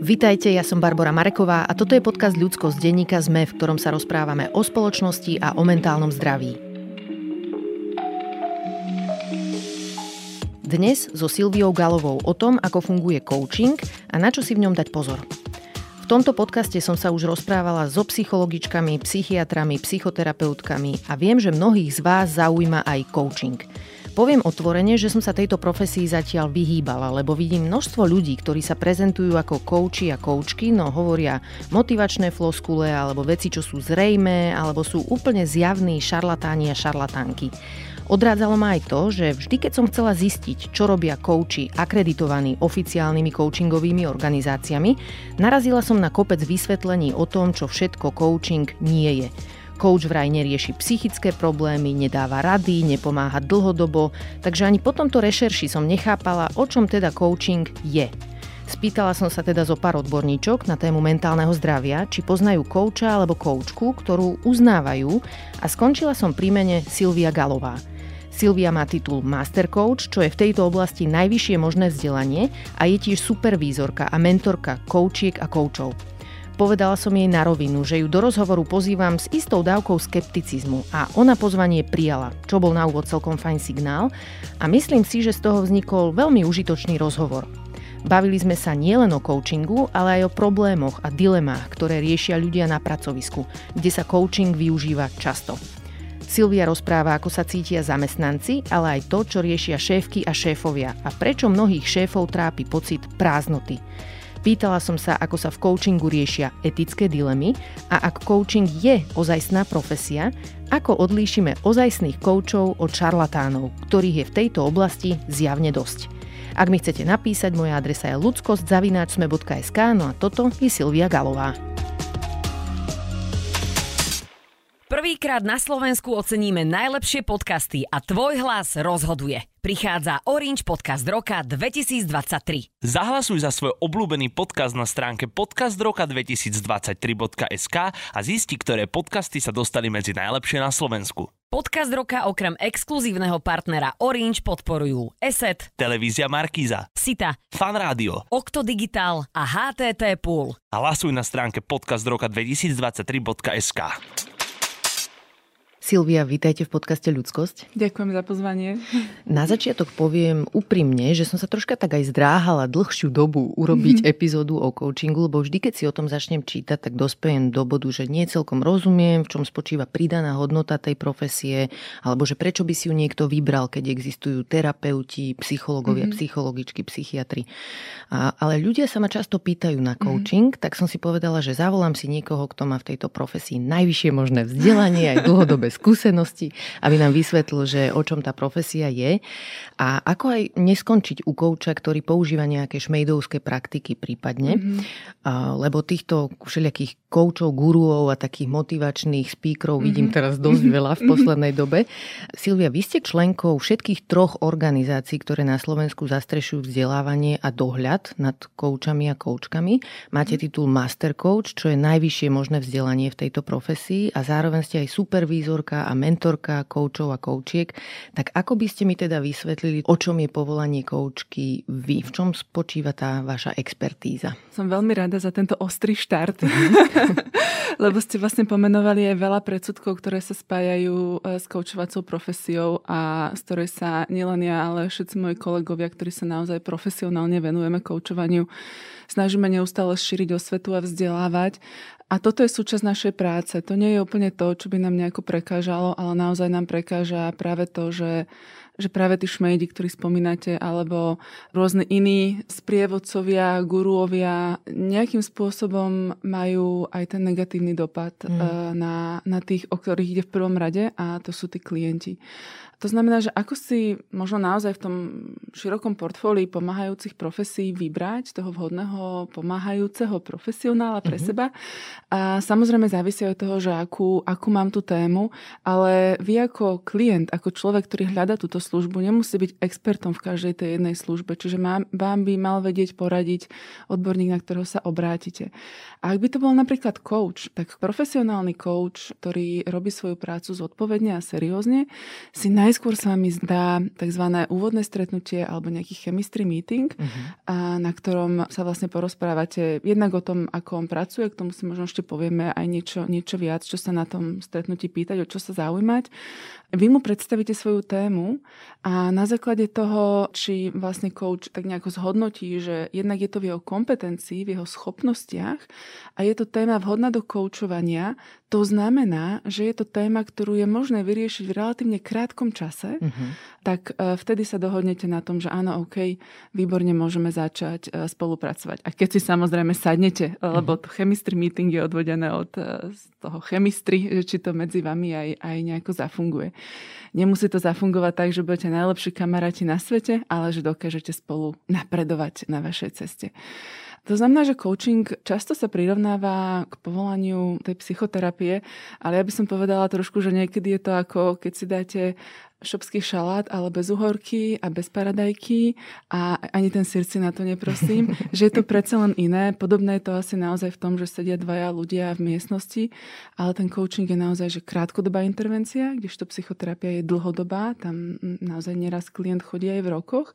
Vitajte, ja som Barbara Mareková a toto je podcast Ľudsko z denníka ZME, v ktorom sa rozprávame o spoločnosti a o mentálnom zdraví. Dnes so Silviou Galovou o tom, ako funguje coaching a na čo si v ňom dať pozor. V tomto podcaste som sa už rozprávala so psychologičkami, psychiatrami, psychoterapeutkami a viem, že mnohých z vás zaujíma aj coaching – Poviem otvorene, že som sa tejto profesii zatiaľ vyhýbala, lebo vidím množstvo ľudí, ktorí sa prezentujú ako kouči a koučky, no hovoria motivačné floskule alebo veci, čo sú zrejmé, alebo sú úplne zjavní šarlatáni a šarlatánky. Odrádzalo ma aj to, že vždy, keď som chcela zistiť, čo robia kouči akreditovaní oficiálnymi coachingovými organizáciami, narazila som na kopec vysvetlení o tom, čo všetko coaching nie je. Coach vraj nerieši psychické problémy, nedáva rady, nepomáha dlhodobo, takže ani po tomto rešerši som nechápala, o čom teda coaching je. Spýtala som sa teda zo pár odborníčok na tému mentálneho zdravia, či poznajú kouča alebo koučku, ktorú uznávajú a skončila som pri mene Silvia Galová. Silvia má titul Master Coach, čo je v tejto oblasti najvyššie možné vzdelanie a je tiež supervízorka a mentorka koučiek a koučov. Povedala som jej na rovinu, že ju do rozhovoru pozývam s istou dávkou skepticizmu a ona pozvanie prijala, čo bol na úvod celkom fajn signál a myslím si, že z toho vznikol veľmi užitočný rozhovor. Bavili sme sa nielen o coachingu, ale aj o problémoch a dilemách, ktoré riešia ľudia na pracovisku, kde sa coaching využíva často. Silvia rozpráva, ako sa cítia zamestnanci, ale aj to, čo riešia šéfky a šéfovia a prečo mnohých šéfov trápi pocit prázdnoty. Pýtala som sa, ako sa v coachingu riešia etické dilemy a ak coaching je ozajstná profesia, ako odlíšime ozajstných koučov od šarlatánov, ktorých je v tejto oblasti zjavne dosť. Ak mi chcete napísať, moja adresa je ludskostzavináčsme.sk, no a toto je Silvia Galová. Prvýkrát na Slovensku oceníme najlepšie podcasty a tvoj hlas rozhoduje. Prichádza Orange Podcast Roka 2023. Zahlasuj za svoj obľúbený podcast na stránke podcastroka2023.sk a zisti, ktoré podcasty sa dostali medzi najlepšie na Slovensku. Podcast roka okrem exkluzívneho partnera Orange podporujú ESET, Televízia Markíza, Sita, Fan Rádio, Okto Digital a HTT Pool. Hlasuj na stránke podcastroka2023.sk. Silvia, vítajte v podcaste Ľudskosť. Ďakujem za pozvanie. Na začiatok poviem úprimne, že som sa troška tak aj zdráhala dlhšiu dobu urobiť mm-hmm. epizódu o coachingu, lebo vždy, keď si o tom začnem čítať, tak dospejem do bodu, že nie celkom rozumiem, v čom spočíva pridaná hodnota tej profesie, alebo že prečo by si ju niekto vybral, keď existujú terapeuti, psychológovia, mm-hmm. psychologičky, psychiatri. A, ale ľudia sa ma často pýtajú na mhm. coaching, mm-hmm. tak som si povedala, že zavolám si niekoho, kto má v tejto profesii najvyššie možné vzdelanie aj dlhodobé skúsenosti, aby nám vysvetlil, že o čom tá profesia je a ako aj neskončiť u kouča, ktorý používa nejaké šmejdovské praktiky prípadne, mm-hmm. lebo týchto všelijakých koučov, guruov a takých motivačných speakerov mm-hmm. vidím teraz dosť veľa v poslednej dobe. Silvia, vy ste členkou všetkých troch organizácií, ktoré na Slovensku zastrešujú vzdelávanie a dohľad nad koučami a koučkami. Máte mhm. titul Master Coach, čo je najvyššie možné vzdelanie v tejto profesii a zároveň ste aj supervízor mentorka a mentorka koučov a koučiek, tak ako by ste mi teda vysvetlili, o čom je povolanie koučky vy? V čom spočíva tá vaša expertíza? Som veľmi rada za tento ostrý štart, lebo ste vlastne pomenovali aj veľa predsudkov, ktoré sa spájajú e, s koučovacou profesiou a z ktorej sa nielen ja, ale všetci moji kolegovia, ktorí sa naozaj profesionálne venujeme koučovaniu, snažíme neustále šíriť osvetu a vzdelávať. A toto je súčasť našej práce. To nie je úplne to, čo by nám nejako prekážalo, ale naozaj nám prekáža práve to, že, že práve tí šmejdi, ktorí spomínate, alebo rôzne iní sprievodcovia, guruovia nejakým spôsobom majú aj ten negatívny dopad mm. na, na tých, o ktorých ide v prvom rade a to sú tí klienti. To znamená, že ako si možno naozaj v tom širokom portfólii pomáhajúcich profesí vybrať toho vhodného pomáhajúceho profesionála pre mm-hmm. seba. A samozrejme závisí od toho, že akú, akú mám tú tému, ale vy ako klient, ako človek, ktorý hľada túto službu, nemusí byť expertom v každej tej jednej službe, čiže vám by mal vedieť poradiť odborník, na ktorého sa obrátite. A ak by to bol napríklad coach, tak profesionálny coach, ktorý robí svoju prácu zodpovedne a seriózne, si najskôr s vami dá tzv. úvodné stretnutie alebo nejaký chemistry meeting, uh-huh. a na ktorom sa vlastne porozprávate jednak o tom, ako on pracuje, k tomu si možno ešte povieme aj niečo, niečo viac, čo sa na tom stretnutí pýtať, o čo sa zaujímať. Vy mu predstavíte svoju tému a na základe toho, či vlastne coach tak nejako zhodnotí, že jednak je to v jeho kompetencii, v jeho schopnostiach a je to téma vhodná do koučovania, to znamená, že je to téma, ktorú je možné vyriešiť v relatívne krátkom čase, uh-huh. tak e, vtedy sa dohodnete na tom, že áno, OK, výborne môžeme začať e, spolupracovať. A keď si samozrejme sadnete, lebo mhm. to chemistry meeting je odvodené od e, toho chemistry, či to medzi vami aj, aj nejako zafunguje. Nemusí to zafungovať tak, že budete najlepší kamaráti na svete, ale že dokážete spolu napredovať na vašej ceste. To znamená, že coaching často sa prirovnáva k povolaniu tej psychoterapie, ale ja by som povedala trošku, že niekedy je to ako keď si dáte šopský šalát, ale bez uhorky a bez paradajky. A ani ten sír si na to neprosím, že je to predsa len iné. Podobné je to asi naozaj v tom, že sedia dvaja ľudia v miestnosti, ale ten coaching je naozaj že krátkodobá intervencia, kdežto psychoterapia je dlhodobá, tam naozaj neraz klient chodí aj v rokoch.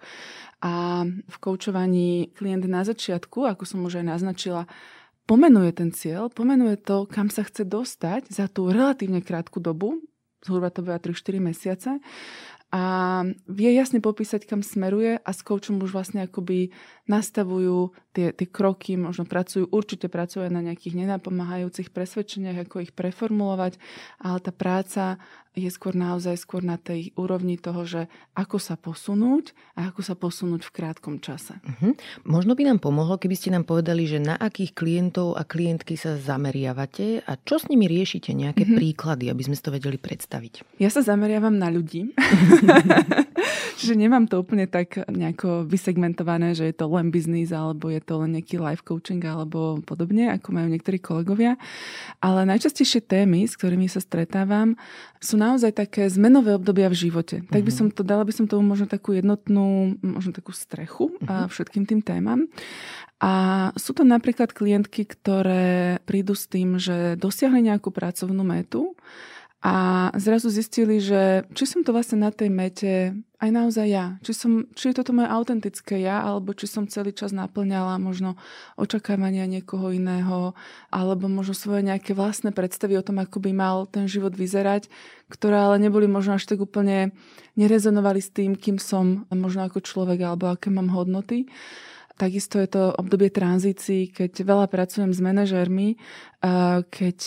A v koučovaní klient na začiatku, ako som už aj naznačila, pomenuje ten cieľ, pomenuje to, kam sa chce dostať za tú relatívne krátku dobu, zhruba to bude 3-4 mesiace. A vie jasne popísať, kam smeruje a s coachom už vlastne akoby nastavujú tie, tie kroky, možno pracujú, určite pracujú na nejakých nenapomáhajúcich presvedčeniach, ako ich preformulovať, ale tá práca je skôr naozaj skôr na tej úrovni toho, že ako sa posunúť a ako sa posunúť v krátkom čase. Uh-huh. Možno by nám pomohlo, keby ste nám povedali, že na akých klientov a klientky sa zameriavate a čo s nimi riešite, nejaké uh-huh. príklady, aby sme si to vedeli predstaviť. Ja sa zameriavam na ľudí. Čiže nemám to úplne tak nejako vysegmentované, že je to len biznis alebo je to len nejaký life coaching alebo podobne, ako majú niektorí kolegovia. Ale najčastejšie témy, s ktorými sa stretávam, sú naozaj také zmenové obdobia v živote. Tak by mhm. som to, dala by som tomu možno takú jednotnú, možno takú strechu a mhm. všetkým tým témam. A sú to napríklad klientky, ktoré prídu s tým, že dosiahli nejakú pracovnú metu, a zrazu zistili, že či som to vlastne na tej mete aj naozaj ja. Či, som, či je toto moje autentické ja, alebo či som celý čas naplňala možno očakávania niekoho iného, alebo možno svoje nejaké vlastné predstavy o tom, ako by mal ten život vyzerať, ktoré ale neboli možno až tak úplne nerezonovali s tým, kým som možno ako človek, alebo aké mám hodnoty. Takisto je to obdobie tranzícií, keď veľa pracujem s manažérmi, keď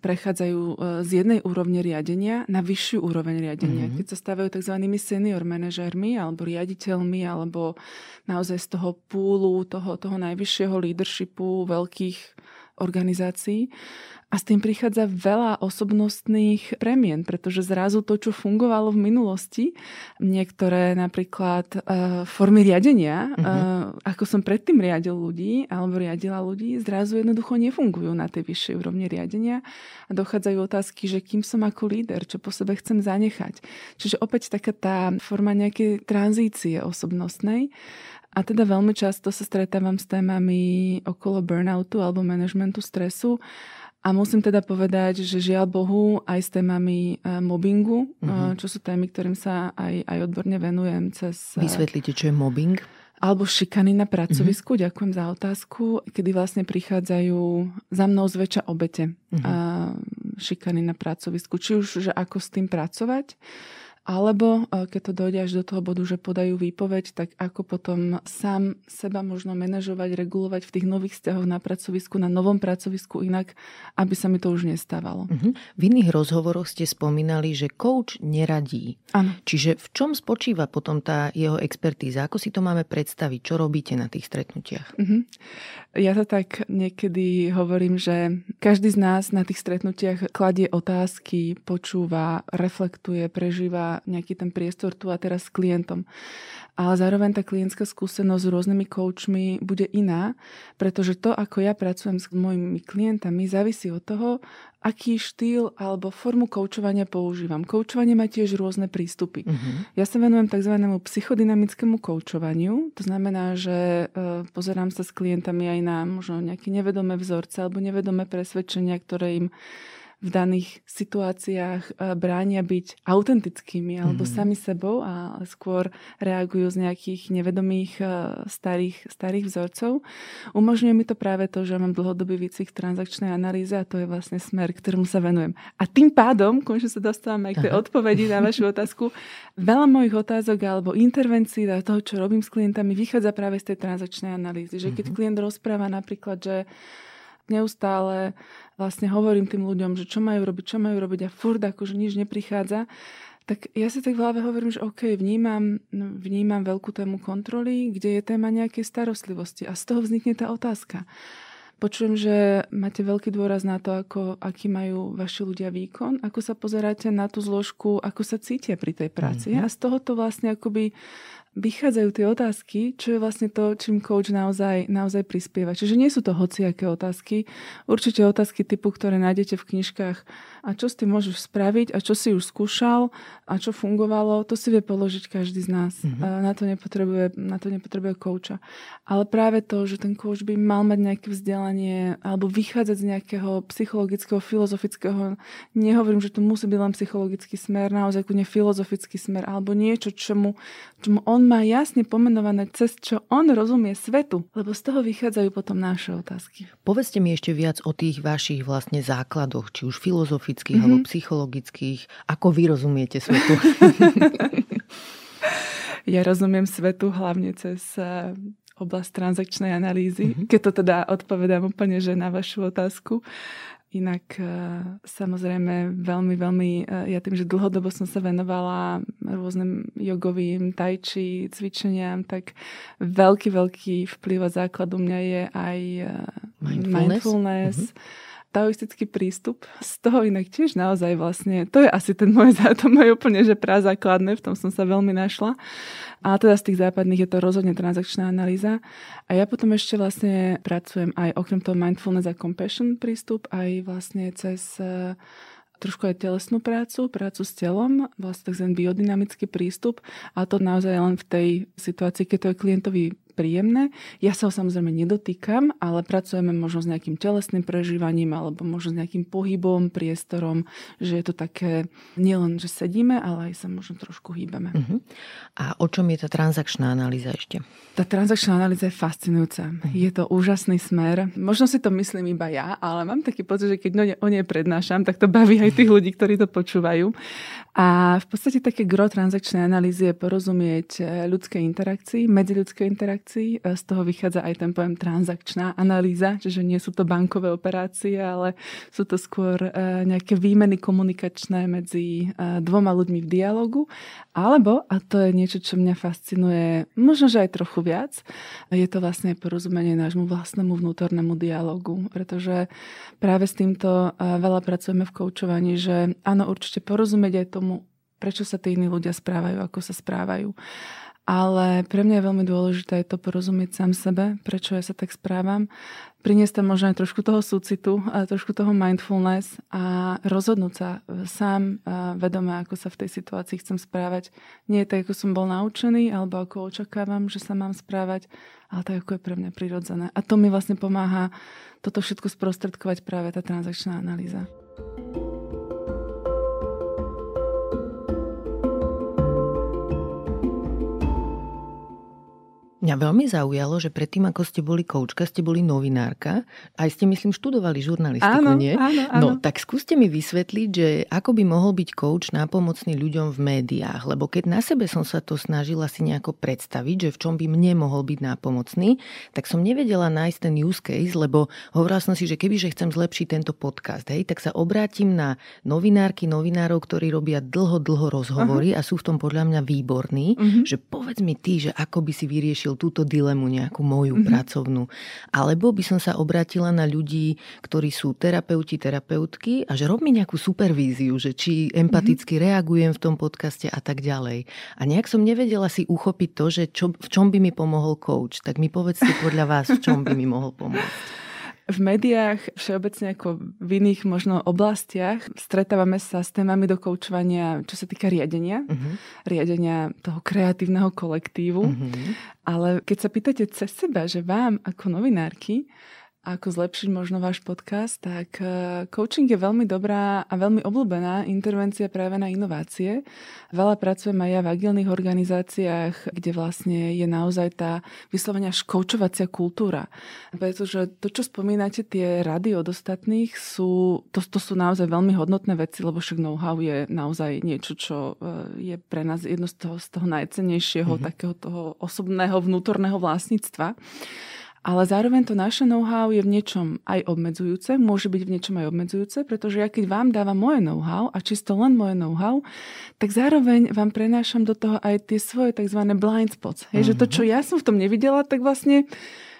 prechádzajú e, z jednej úrovne riadenia na vyššiu úroveň riadenia. Mm-hmm. Keď sa stávajú tzv. senior manažérmi alebo riaditeľmi alebo naozaj z toho púlu, toho, toho najvyššieho leadershipu veľkých organizácií. A s tým prichádza veľa osobnostných premien, pretože zrazu to, čo fungovalo v minulosti, niektoré napríklad uh, formy riadenia, uh-huh. uh, ako som predtým riadil ľudí alebo riadila ľudí, zrazu jednoducho nefungujú na tej vyššej úrovni riadenia a dochádzajú otázky, že kým som ako líder, čo po sebe chcem zanechať. Čiže opäť taká tá forma nejakej tranzície osobnostnej. A teda veľmi často sa stretávam s témami okolo burnoutu alebo manažmentu stresu a musím teda povedať, že žiaľ Bohu aj s témami e, mobbingu, uh-huh. čo sú témy, ktorým sa aj, aj odborne venujem cez... E, Vysvetlite, čo je mobbing? Alebo šikany na pracovisku, uh-huh. ďakujem za otázku, kedy vlastne prichádzajú za mnou zväčša obete uh-huh. šikany na pracovisku. Či už, že ako s tým pracovať, alebo e, keď to dojde až do toho bodu, že podajú výpoveď, tak ako potom sám seba možno manažovať, regulovať v tých nových vzťahoch na pracovisku, na novom pracovisku inak, aby sa mi to už nestávalo. Uh-huh. V iných rozhovoroch ste spomínali, že coach neradí. Ano. Čiže v čom spočíva potom tá jeho expertíza? Ako si to máme predstaviť? Čo robíte na tých stretnutiach? Uh-huh. Ja to tak niekedy hovorím, že každý z nás na tých stretnutiach kladie otázky, počúva, reflektuje, prežíva nejaký ten priestor tu a teraz s klientom. Ale zároveň tá klientská skúsenosť s rôznymi coachmi bude iná, pretože to, ako ja pracujem s mojimi klientami, závisí od toho, aký štýl alebo formu koučovania používam. Koučovanie má tiež rôzne prístupy. Uh-huh. Ja sa venujem tzv. psychodynamickému koučovaniu. To znamená, že e, pozerám sa s klientami aj na možno nejaké nevedomé vzorce alebo nevedomé presvedčenia, ktoré im v daných situáciách eh, bránia byť autentickými alebo mm-hmm. sami sebou a skôr reagujú z nejakých nevedomých eh, starých, starých vzorcov. Umožňuje mi to práve to, že mám dlhodobý výcvik transakčnej analýze a to je vlastne smer, ktorému sa venujem. A tým pádom, konečne sa dostávame aj k tej odpovedi na vašu otázku, veľa mojich otázok alebo intervencií do toho, čo robím s klientami, vychádza práve z tej transakčnej analýzy. Že keď mm-hmm. klient rozpráva napríklad, že neustále vlastne hovorím tým ľuďom, že čo majú robiť, čo majú robiť a furt akože nič neprichádza, tak ja si tak v hlave hovorím, že OK, vnímam, vnímam veľkú tému kontroly, kde je téma nejakej starostlivosti a z toho vznikne tá otázka. Počujem, že máte veľký dôraz na to, ako, aký majú vaši ľudia výkon, ako sa pozeráte na tú zložku, ako sa cítia pri tej práci. Mm-hmm. A z toho to vlastne akoby vychádzajú tie otázky, čo je vlastne to, čím coach naozaj, naozaj prispieva. Čiže nie sú to hociaké otázky, určite otázky typu, ktoré nájdete v knižkách a čo s tým môžeš spraviť a čo si už skúšal a čo fungovalo, to si vie položiť každý z nás. Mm-hmm. Na, to nepotrebuje, na to nepotrebuje kouča. Ale práve to, že ten coach by mal mať nejaké vzdelanie alebo vychádzať z nejakého psychologického, filozofického, nehovorím, že to musí byť len psychologický smer, naozaj filozofický smer alebo niečo, čomu, čomu on má jasne pomenované cez čo on rozumie svetu, lebo z toho vychádzajú potom naše otázky. Povedzte mi ešte viac o tých vašich vlastne základoch, či už filozofických, filozofických mm-hmm. alebo psychologických. Ako vy rozumiete svetu? ja rozumiem svetu hlavne cez eh, oblasť transakčnej analýzy, mm-hmm. keď to teda odpovedám úplne že na vašu otázku. Inak eh, samozrejme veľmi, veľmi, eh, ja tým, že dlhodobo som sa venovala rôznym jogovým, tajči, cvičeniam, tak veľký, veľký vplyv a základ u mňa je aj mindfulness. mindfulness mm-hmm taoistický prístup. Z toho inak tiež naozaj vlastne, to je asi ten môj, to môj úplne, že základné, v tom som sa veľmi našla. A teda z tých západných je to rozhodne transakčná analýza. A ja potom ešte vlastne pracujem aj okrem toho mindfulness a compassion prístup, aj vlastne cez uh, trošku aj telesnú prácu, prácu s telom, vlastne tzv. biodynamický prístup a to naozaj len v tej situácii, keď to je klientovi príjemné. Ja sa ho samozrejme nedotýkam, ale pracujeme možno s nejakým telesným prežívaním alebo možno s nejakým pohybom, priestorom, že je to také nielen, že sedíme, ale aj sa možno trošku hýbeme. Uh-huh. A o čom je tá transakčná analýza ešte? Tá transakčná analýza je fascinujúca. Uh-huh. Je to úžasný smer. Možno si to myslím iba ja, ale mám taký pocit, že keď o nej prednášam, tak to baví aj tých ľudí, ktorí to počúvajú. A v podstate také gro transakčnej analýzy je porozumieť eh, ľudskej interakcii, medziľudskej interakcii. Eh, z toho vychádza aj ten pojem transakčná analýza, čiže nie sú to bankové operácie, ale sú to skôr eh, nejaké výmeny komunikačné medzi dvoma ľuďmi v dialogu. Alebo, a to je niečo, čo mňa fascinuje, možno, že aj trochu viac, je to vlastne porozumenie nášmu vlastnému vnútornému dialogu, pretože práve s týmto veľa pracujeme v koučovaní, že áno, určite porozumieť aj tomu, prečo sa tí iní ľudia správajú, ako sa správajú. Ale pre mňa je veľmi dôležité to porozumieť sám sebe, prečo ja sa tak správam, priniesť tam možno aj trošku toho súcitu, a trošku toho mindfulness a rozhodnúť sa sám vedome, ako sa v tej situácii chcem správať. Nie tak, ako som bol naučený, alebo ako očakávam, že sa mám správať, ale tak, ako je pre mňa prirodzené. A to mi vlastne pomáha toto všetko sprostredkovať práve tá transakčná analýza. Mňa veľmi zaujalo, že predtým, ako ste boli koučka, ste boli novinárka. Aj ste, myslím, študovali žurnalistiku, áno, nie? Áno, áno. No, tak skúste mi vysvetliť, že ako by mohol byť kouč nápomocný ľuďom v médiách. Lebo keď na sebe som sa to snažila si nejako predstaviť, že v čom by mne mohol byť nápomocný, tak som nevedela nájsť ten use case, lebo hovorila som si, že keby že chcem zlepšiť tento podcast, hej, tak sa obrátim na novinárky, novinárov, ktorí robia dlho, dlho rozhovory uh-huh. a sú v tom podľa mňa výborní, uh-huh. že povedz mi ty, že ako by si vyriešil riešil túto dilemu nejakú moju mm-hmm. pracovnú. Alebo by som sa obratila na ľudí, ktorí sú terapeuti, terapeutky a že rob mi nejakú supervíziu, že či empaticky mm-hmm. reagujem v tom podcaste a tak ďalej. A nejak som nevedela si uchopiť to, že čo, v čom by mi pomohol coach. Tak mi povedzte podľa vás, v čom by mi mohol pomôcť. V médiách, všeobecne ako v iných možno oblastiach, stretávame sa s témami do koučovania, čo sa týka riadenia, uh-huh. riadenia toho kreatívneho kolektívu. Uh-huh. Ale keď sa pýtate cez seba, že vám ako novinárky, ako zlepšiť možno váš podcast, tak e, coaching je veľmi dobrá a veľmi obľúbená intervencia práve na inovácie. Veľa pracujem aj ja v agilných organizáciách, kde vlastne je naozaj tá vyslovenia škoučovacia kultúra. Pretože to, čo spomínate, tie rady od ostatných, sú, to, to sú naozaj veľmi hodnotné veci, lebo však know-how je naozaj niečo, čo e, je pre nás jedno z toho, z toho najcennejšieho, mm-hmm. takého toho osobného vnútorného vlastníctva ale zároveň to naše know-how je v niečom aj obmedzujúce, môže byť v niečom aj obmedzujúce, pretože ja keď vám dávam moje know-how a čisto len moje know-how, tak zároveň vám prenášam do toho aj tie svoje tzv. blind spots. Hej, mm-hmm. že to, čo ja som v tom nevidela, tak vlastne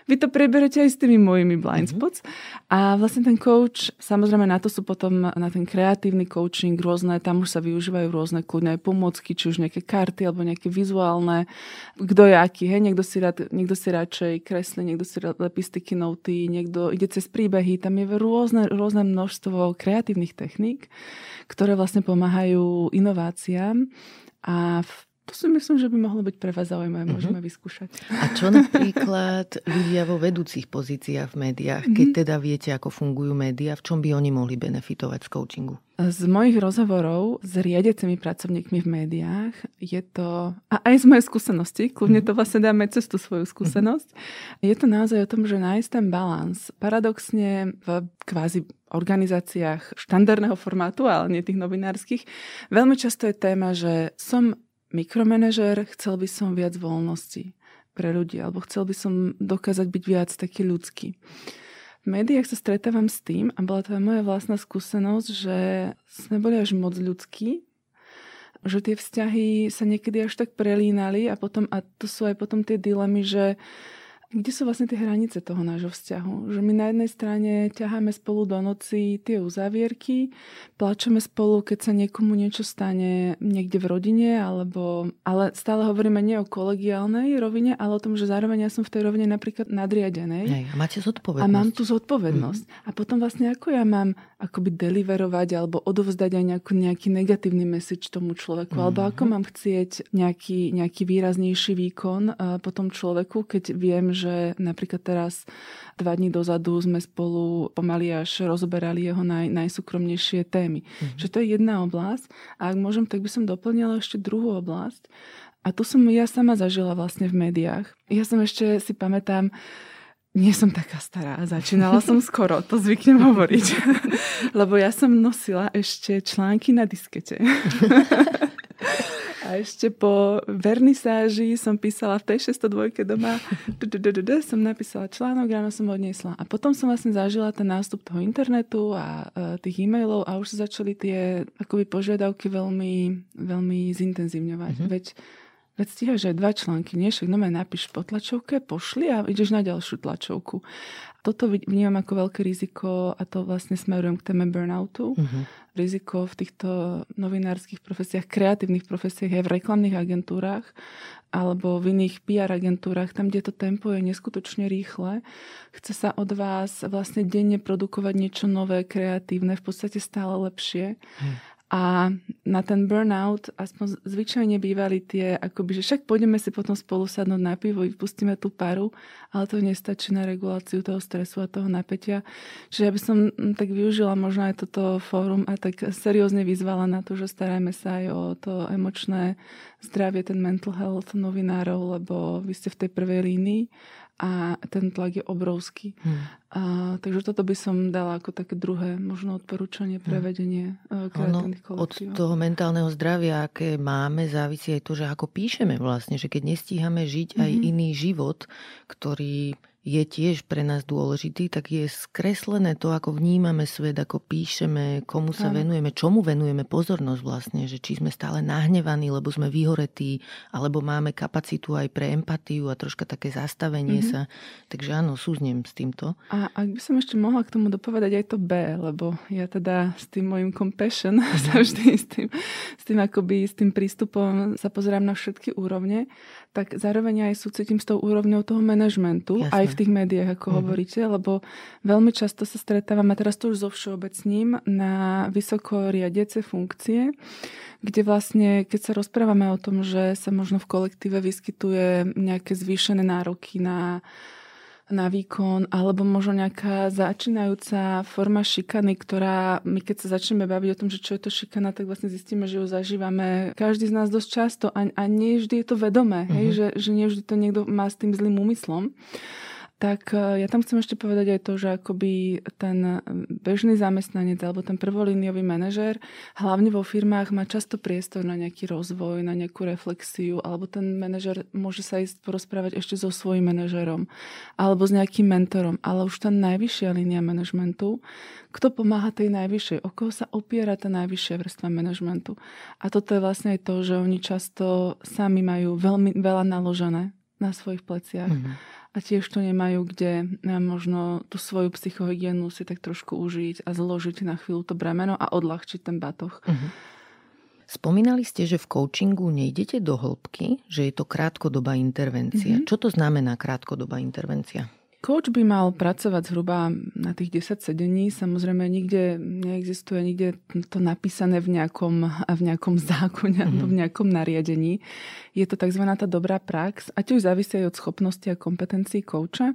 vy to preberete aj s tými mojimi blind mhm. spots. Mm-hmm. A vlastne ten coach, samozrejme na to sú potom na ten kreatívny coaching rôzne, tam už sa využívajú rôzne kľudne aj pomocky, či už nejaké karty alebo nejaké vizuálne, kto je aký, hej, niekto si, rád, niekto si radšej kreslí, niekto si lepí sticky noty, niekto ide cez príbehy, tam je rôzne, rôzne množstvo kreatívnych techník, ktoré vlastne pomáhajú inováciám a v to si myslím, že by mohlo byť pre vás zaujímavé, uh-huh. môžeme vyskúšať. A čo napríklad ľudia vo vedúcich pozíciách v médiách, keď uh-huh. teda viete, ako fungujú médiá, v čom by oni mohli benefitovať z coachingu? Z mojich rozhovorov s riadecimi pracovníkmi v médiách je to, a aj z mojej skúsenosti, kľudne to vlastne dáme cez tú svoju skúsenosť, je to naozaj o tom, že nájsť ten balans. Paradoxne v kvázi organizáciách štandardného formátu, ale nie tých novinárskych, veľmi často je téma, že som mikromanéžer, chcel by som viac voľnosti pre ľudí, alebo chcel by som dokázať byť viac taký ľudský. V médiách sa stretávam s tým, a bola to aj moja vlastná skúsenosť, že sme boli až moc ľudskí, že tie vzťahy sa niekedy až tak prelínali a potom, a to sú aj potom tie dilemy, že kde sú vlastne tie hranice toho nášho vzťahu? Že my na jednej strane ťaháme spolu do noci tie uzavierky, plačeme spolu, keď sa niekomu niečo stane niekde v rodine, alebo, ale stále hovoríme nie o kolegiálnej rovine, ale o tom, že zároveň ja som v tej rovine napríklad nadriadenej. Hej, a máte zodpovednosť. A mám tu zodpovednosť. Mm. A potom vlastne ako ja mám akoby deliverovať alebo odovzdať aj nejakú, nejaký negatívny message tomu človeku, mm. alebo ako mhm. mám chcieť nejaký, nejaký výraznejší výkon uh, po tom človeku, keď viem, že že napríklad teraz dva dní dozadu sme spolu pomaly až rozoberali jeho naj, najsúkromnejšie témy. Mm-hmm. Že to je jedna oblasť. A ak môžem, tak by som doplnila ešte druhú oblasť. A tu som ja sama zažila vlastne v médiách. Ja som ešte si pamätám, nie som taká stará, začínala som skoro, to zvyknem hovoriť. Lebo ja som nosila ešte články na diskete. A ešte po vernisáži som písala v tej 602 doma, som napísala článok, ráno som odniesla. A potom som vlastne zažila ten nástup toho internetu a e, tých e-mailov a už sa začali tie akoby požiadavky veľmi, veľmi zintenzívňovať. Mm-hmm. Veď Veď stíhaš aj dva články, nie? Však no napíš po tlačovke, pošli a ideš na ďalšiu tlačovku. Toto vnímam ako veľké riziko a to vlastne smerujem k téme burnoutu. Uh-huh. Riziko v týchto novinárskych profesiách, kreatívnych profesiách aj v reklamných agentúrach alebo v iných PR agentúrach, tam, kde to tempo je neskutočne rýchle. Chce sa od vás vlastne denne produkovať niečo nové, kreatívne, v podstate stále lepšie. Uh-huh. A na ten burnout aspoň zvyčajne bývali tie, akoby, že však pôjdeme si potom spolu sadnúť na pivo, pustíme tú paru, ale to nestačí na reguláciu toho stresu a toho napätia. Čiže ja by som mm, tak využila možno aj toto fórum a tak seriózne vyzvala na to, že starajme sa aj o to emočné zdravie, ten mental health novinárov, lebo vy ste v tej prvej línii a ten tlak je obrovský. Hmm. A, takže toto by som dala ako také druhé možno odporúčanie pre hmm. vedenie hmm. kreatívnych kolektív. Od toho mentálneho zdravia, aké máme, závisí aj to, že ako píšeme vlastne, že keď nestíhame žiť aj hmm. iný život, ktorý je tiež pre nás dôležitý, tak je skreslené to, ako vnímame svet, ako píšeme, komu sa venujeme, čomu venujeme pozornosť vlastne, že či sme stále nahnevaní, lebo sme vyhoretí, alebo máme kapacitu aj pre empatiu a troška také zastavenie mm-hmm. sa. Takže áno, súznem s týmto. A ak by som ešte mohla k tomu dopovedať aj to B, lebo ja teda s tým mojim compassion sa vždy s tým, s tým akoby, s tým prístupom sa pozerám na všetky úrovne, tak zároveň aj súcitím s tou úrovňou toho manažmentu, aj v v tých médiách, ako mm-hmm. hovoríte, lebo veľmi často sa stretávame, teraz to už so všeobecním, na vysoko riadiace funkcie, kde vlastne, keď sa rozprávame o tom, že sa možno v kolektíve vyskytuje nejaké zvýšené nároky na na výkon, alebo možno nejaká začínajúca forma šikany, ktorá my keď sa začneme baviť o tom, že čo je to šikana, tak vlastne zistíme, že ju zažívame každý z nás dosť často a, a nie vždy je to vedomé, uh-huh. hej, mhm. že, že nie vždy to niekto má s tým zlým úmyslom tak e, ja tam chcem ešte povedať aj to, že akoby ten bežný zamestnanec alebo ten prvolíniový manažér hlavne vo firmách má často priestor na nejaký rozvoj, na nejakú reflexiu alebo ten manažér môže sa ísť porozprávať ešte so svojím manažérom alebo s nejakým mentorom, ale už tá najvyššia línia manažmentu, kto pomáha tej najvyššej, o koho sa opiera tá najvyššia vrstva manažmentu. A toto je vlastne aj to, že oni často sami majú veľmi veľa naložené na svojich pleciach. Mm-hmm a tiež to nemajú kde e, možno tú svoju psychohygienu si tak trošku užiť a zložiť na chvíľu to bremeno a odľahčiť ten batoh. Uh-huh. Spomínali ste, že v coachingu nejdete do hĺbky, že je to krátkodobá intervencia. Uh-huh. Čo to znamená krátkodobá intervencia? Coach by mal pracovať zhruba na tých 10 sedení. Samozrejme, nikde neexistuje nikde to napísané v nejakom, v nejakom zákone mm-hmm. alebo v nejakom nariadení. Je to tzv. tá dobrá prax a tiež závisí aj od schopnosti a kompetencií kouča.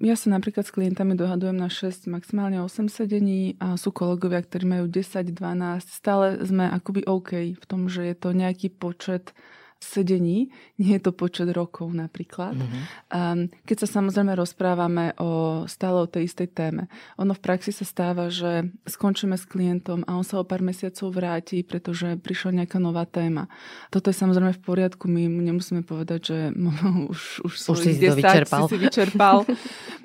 Ja sa napríklad s klientami dohadujem na 6, maximálne 8 sedení a sú kolegovia, ktorí majú 10, 12. Stále sme akoby OK v tom, že je to nejaký počet sedení, nie je to počet rokov napríklad. Mm-hmm. Um, keď sa samozrejme rozprávame o stále o tej istej téme. Ono v praxi sa stáva, že skončíme s klientom a on sa o pár mesiacov vráti, pretože prišla nejaká nová téma. Toto je samozrejme v poriadku, my nemusíme povedať, že už, už, už si 10 vyčerpal. si si vyčerpal.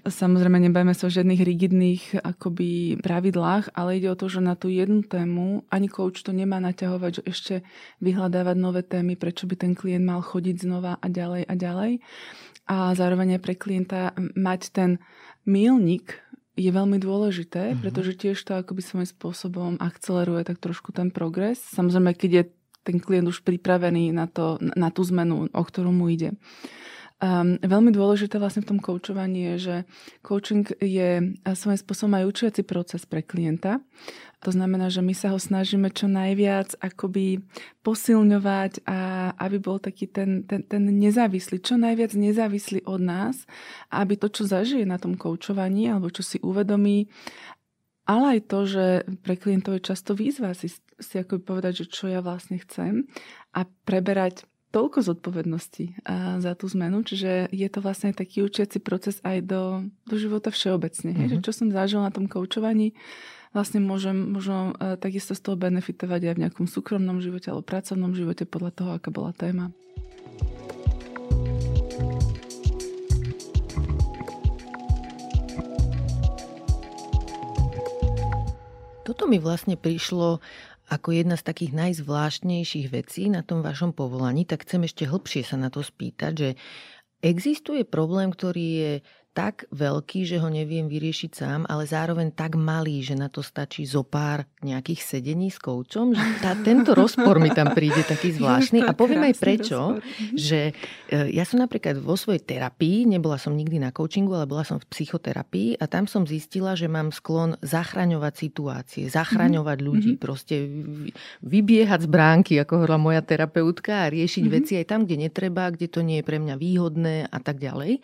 samozrejme nebajme sa o žiadnych rigidných akoby pravidlách, ale ide o to, že na tú jednu tému ani coach to nemá naťahovať, že ešte vyhľadávať nové témy, prečo by ten klient mal chodiť znova a ďalej a ďalej. A zároveň pre klienta mať ten mílnik je veľmi dôležité, mm-hmm. pretože tiež to akoby svojím spôsobom akceleruje tak trošku ten progres. Samozrejme, keď je ten klient už pripravený na, to, na tú zmenu, o ktorú mu ide. Um, veľmi dôležité vlastne v tom koučovaní je, že coaching je svojím spôsobom aj učiaci proces pre klienta. To znamená, že my sa ho snažíme čo najviac akoby posilňovať a aby bol taký ten, ten, ten nezávislý, čo najviac nezávislý od nás aby to, čo zažije na tom koučovaní alebo čo si uvedomí, ale aj to, že pre klientov je často výzva si, si ako povedať, že čo ja vlastne chcem a preberať toľko zodpovedností za tú zmenu, čiže je to vlastne taký učiaci proces aj do, do života všeobecne. Mm-hmm. Že čo som zažil na tom koučovaní, vlastne môžem možno uh, takisto z toho benefitovať aj v nejakom súkromnom živote alebo pracovnom živote podľa toho, aká bola téma. Toto mi vlastne prišlo ako jedna z takých najzvláštnejších vecí na tom vašom povolaní, tak chcem ešte hlbšie sa na to spýtať, že existuje problém, ktorý je tak veľký, že ho neviem vyriešiť sám, ale zároveň tak malý, že na to stačí zo pár nejakých sedení s koučom, že tá, tento rozpor mi tam príde taký zvláštny. A poviem aj prečo, rozpor. Mhm. že e, ja som napríklad vo svojej terapii, nebola som nikdy na coachingu, ale bola som v psychoterapii a tam som zistila, že mám sklon zachraňovať situácie, zachraňovať mm-hmm. ľudí, proste vybiehať z bránky, ako hovorila moja terapeutka a riešiť mm-hmm. veci aj tam, kde netreba, kde to nie je pre mňa výhodné a tak ďalej.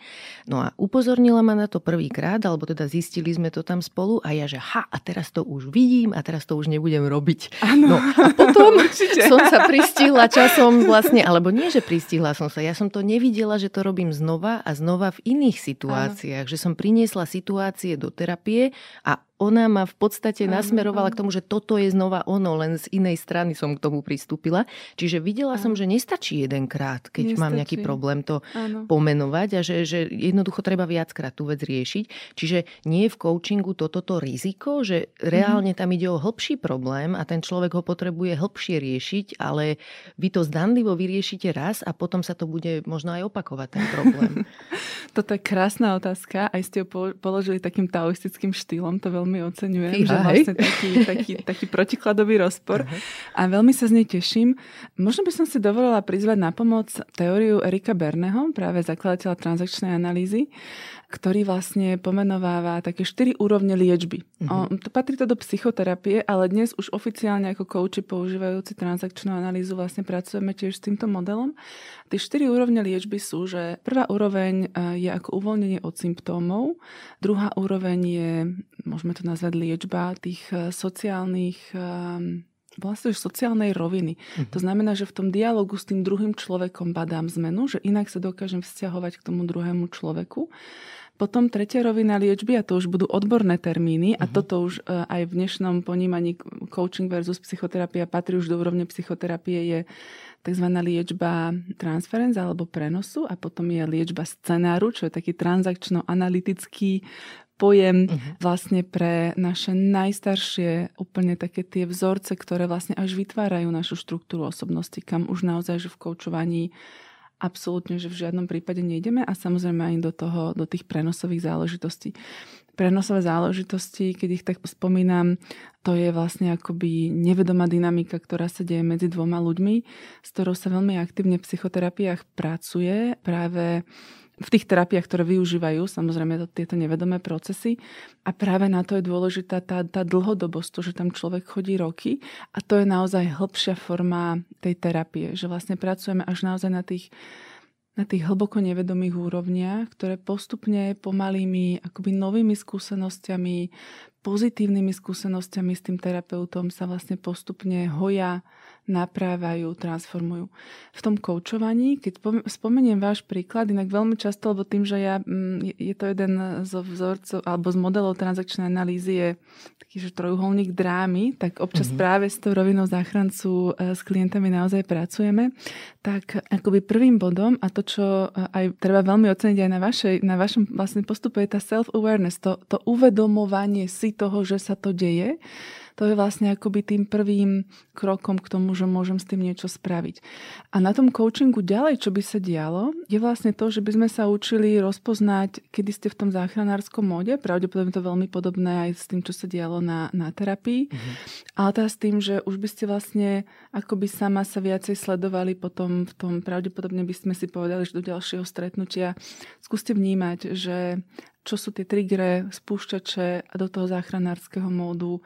No a upozor upozornila ma na to prvýkrát, alebo teda zistili sme to tam spolu a ja, že ha, a teraz to už vidím a teraz to už nebudem robiť. Ano, no a potom som sa pristihla časom vlastne, alebo nie, že pristihla som sa, ja som to nevidela, že to robím znova a znova v iných situáciách, ano. že som priniesla situácie do terapie a ona ma v podstate nasmerovala k tomu, že toto je znova ono, len z inej strany som k tomu pristúpila. Čiže videla som, že nestačí jedenkrát, keď nestačí. mám nejaký problém to ano. pomenovať a že, že jednoducho treba viackrát tú vec riešiť. Čiže nie je v coachingu toto to riziko, že reálne tam ide o hĺbší problém a ten človek ho potrebuje hĺbšie riešiť, ale vy to zdanlivo vyriešite raz a potom sa to bude možno aj opakovať ten problém. Toto je krásna otázka. Aj ste ho položili takým taoistickým štýlom. To veľmi oceňujem. Že vlastne taký, taký, taký protikladový rozpor. Uh-huh. A veľmi sa z nej teším. Možno by som si dovolila prizvať na pomoc teóriu Erika Berneho, práve zakladateľa transakčnej analýzy ktorý vlastne pomenováva také štyri úrovne liečby. Mm-hmm. O, to patrí to do psychoterapie, ale dnes už oficiálne ako kouči používajúci transakčnú analýzu vlastne pracujeme tiež s týmto modelom. Tie štyri úrovne liečby sú, že prvá úroveň e, je ako uvoľnenie od symptómov, druhá úroveň je, môžeme to nazvať liečba tých e, sociálnych e, vlastne sociálnej roviny. Uh-huh. To znamená, že v tom dialogu s tým druhým človekom badám zmenu, že inak sa dokážem vzťahovať k tomu druhému človeku. Potom tretia rovina liečby, a to už budú odborné termíny, uh-huh. a mhm. toto už uh, aj v dnešnom ponímaní coaching versus psychoterapia patrí už do úrovne psychoterapie, je tzv. liečba transference alebo prenosu a potom je liečba scenáru, čo je taký transakčno-analytický pojem uh-huh. vlastne pre naše najstaršie úplne také tie vzorce, ktoré vlastne až vytvárajú našu štruktúru osobnosti, kam už naozaj, že v koučovaní absolútne, že v žiadnom prípade nejdeme a samozrejme aj do toho, do tých prenosových záležitostí. Prenosové záležitosti, keď ich tak spomínam, to je vlastne akoby nevedomá dynamika, ktorá sa deje medzi dvoma ľuďmi, s ktorou sa veľmi aktívne v psychoterapiách pracuje. Práve v tých terapiách, ktoré využívajú samozrejme to, tieto nevedomé procesy. A práve na to je dôležitá tá, tá dlhodobosť, to, že tam človek chodí roky. A to je naozaj hĺbšia forma tej terapie, že vlastne pracujeme až naozaj na tých na tých hlboko nevedomých úrovniach, ktoré postupne pomalými akoby novými skúsenosťami, pozitívnymi skúsenosťami s tým terapeutom sa vlastne postupne hoja naprávajú, transformujú. V tom koučovaní, keď spomeniem váš príklad, inak veľmi často, lebo tým, že ja, mm, je to jeden zo vzorcov alebo z modelov transakčnej analýzy je taký, že trojuholník drámy, tak občas mm-hmm. práve s tou rovinou záchrancu e, s klientami naozaj pracujeme. Tak akoby prvým bodom a to, čo e, aj treba veľmi oceniť aj na, vašej, na vašom vlastne postupe je tá self-awareness, to, to uvedomovanie si toho, že sa to deje to je vlastne akoby tým prvým krokom k tomu, že môžem s tým niečo spraviť. A na tom coachingu ďalej, čo by sa dialo, je vlastne to, že by sme sa učili rozpoznať, kedy ste v tom záchranárskom móde, pravdepodobne to veľmi podobné aj s tým, čo sa dialo na, na terapii, mm-hmm. ale teda s tým, že už by ste vlastne akoby sama sa viacej sledovali potom v tom, pravdepodobne by sme si povedali, že do ďalšieho stretnutia skúste vnímať, že čo sú tie triggery, spúšťače do toho záchranárskeho módu,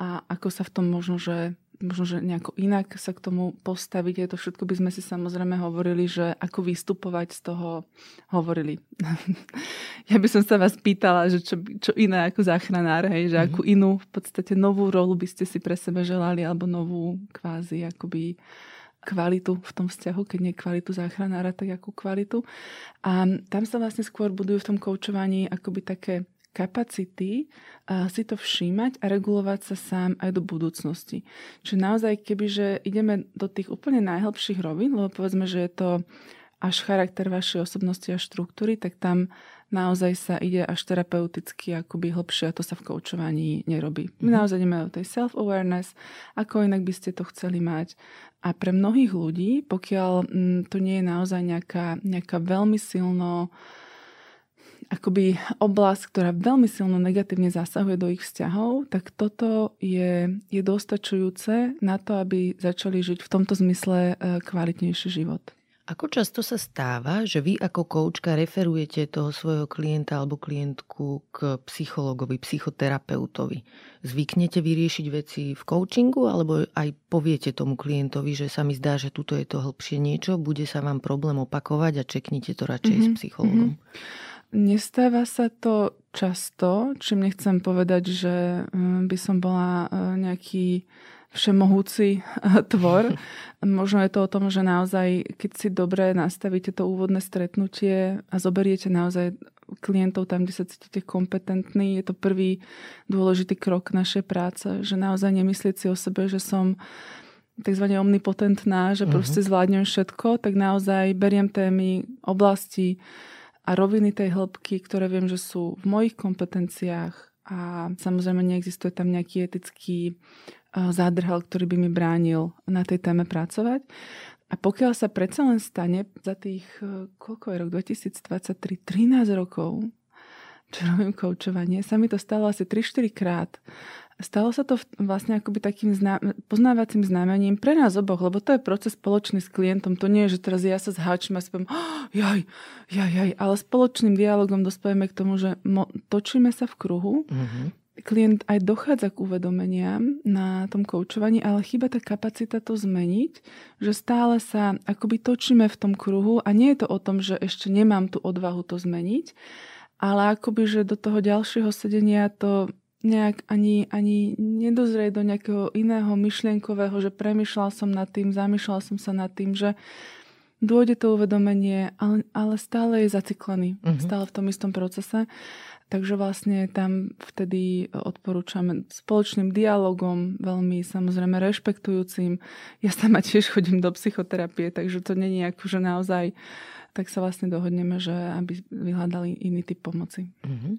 a ako sa v tom možno, že možno, že nejako inak sa k tomu postaviť. Je to všetko by sme si samozrejme hovorili, že ako vystupovať z toho hovorili. ja by som sa vás pýtala, že čo, čo iné ako záchranár, hej, že mm-hmm. akú inú v podstate novú rolu by ste si pre seba želali alebo novú kvázi akoby kvalitu v tom vzťahu, keď nie kvalitu záchranára, tak akú kvalitu. A tam sa vlastne skôr budujú v tom koučovaní akoby také kapacity si to všímať a regulovať sa sám aj do budúcnosti. Čiže naozaj, kebyže ideme do tých úplne najhlbších rovín, lebo povedzme, že je to až charakter vašej osobnosti a štruktúry, tak tam naozaj sa ide až terapeuticky akoby hlbšie a to sa v koučovaní nerobí. My mm-hmm. naozaj ideme do tej self-awareness, ako inak by ste to chceli mať. A pre mnohých ľudí, pokiaľ mm, to nie je naozaj nejaká, nejaká veľmi silno uh, akoby oblasť, ktorá veľmi silno negatívne zasahuje do ich vzťahov, tak toto je, je dostačujúce na to, aby začali žiť v tomto zmysle e, kvalitnejší život. Ako často sa stáva, že vy ako koučka referujete toho svojho klienta alebo klientku k psychologovi, psychoterapeutovi? Zvyknete vyriešiť veci v coachingu alebo aj poviete tomu klientovi, že sa mi zdá, že tuto je to hĺbšie niečo, bude sa vám problém opakovať a čeknite to radšej mm-hmm. s psychologom? Mm-hmm. Nestáva sa to často, čím nechcem povedať, že mm, by som bola e, nejaký všemohúci e, tvor. Možno je to o tom, že naozaj, keď si dobre nastavíte to úvodné stretnutie a zoberiete naozaj klientov tam, kde sa cítite kompetentní. Je to prvý dôležitý krok našej práce, že naozaj nemyslieť si o sebe, že som tzv. omnipotentná, že uh-huh. proste zvládnem všetko, tak naozaj beriem témy, oblasti a roviny tej hĺbky, ktoré viem, že sú v mojich kompetenciách a samozrejme neexistuje tam nejaký etický zádrhal, ktorý by mi bránil na tej téme pracovať. A pokiaľ sa predsa len stane za tých, e, koľko je rok 2023, 13 rokov, čo robím koučovanie, sa mi to stalo asi 3-4 krát. Stalo sa to vlastne akoby takým zná, poznávacím znamením pre nás oboch, lebo to je proces spoločný s klientom. To nie je, že teraz ja sa zháčim a si poviem, oh, jaj, jaj, jaj, ale spoločným dialogom dospojeme k tomu, že mo- točíme sa v kruhu. Mm-hmm klient aj dochádza k uvedomeniam na tom koučovaní, ale chyba tá kapacita to zmeniť, že stále sa akoby točíme v tom kruhu a nie je to o tom, že ešte nemám tú odvahu to zmeniť, ale akoby, že do toho ďalšieho sedenia to nejak ani, ani nedozrie do nejakého iného myšlienkového, že premyšľal som nad tým, zamýšľal som sa nad tým, že dôjde to uvedomenie, ale, ale stále je zaciklený, mm-hmm. stále v tom istom procese. Takže vlastne tam vtedy odporúčame spoločným dialogom, veľmi samozrejme rešpektujúcim. Ja sama tiež chodím do psychoterapie, takže to není ako, že naozaj tak sa vlastne dohodneme, že aby vyhľadali iný typ pomoci. Mm-hmm.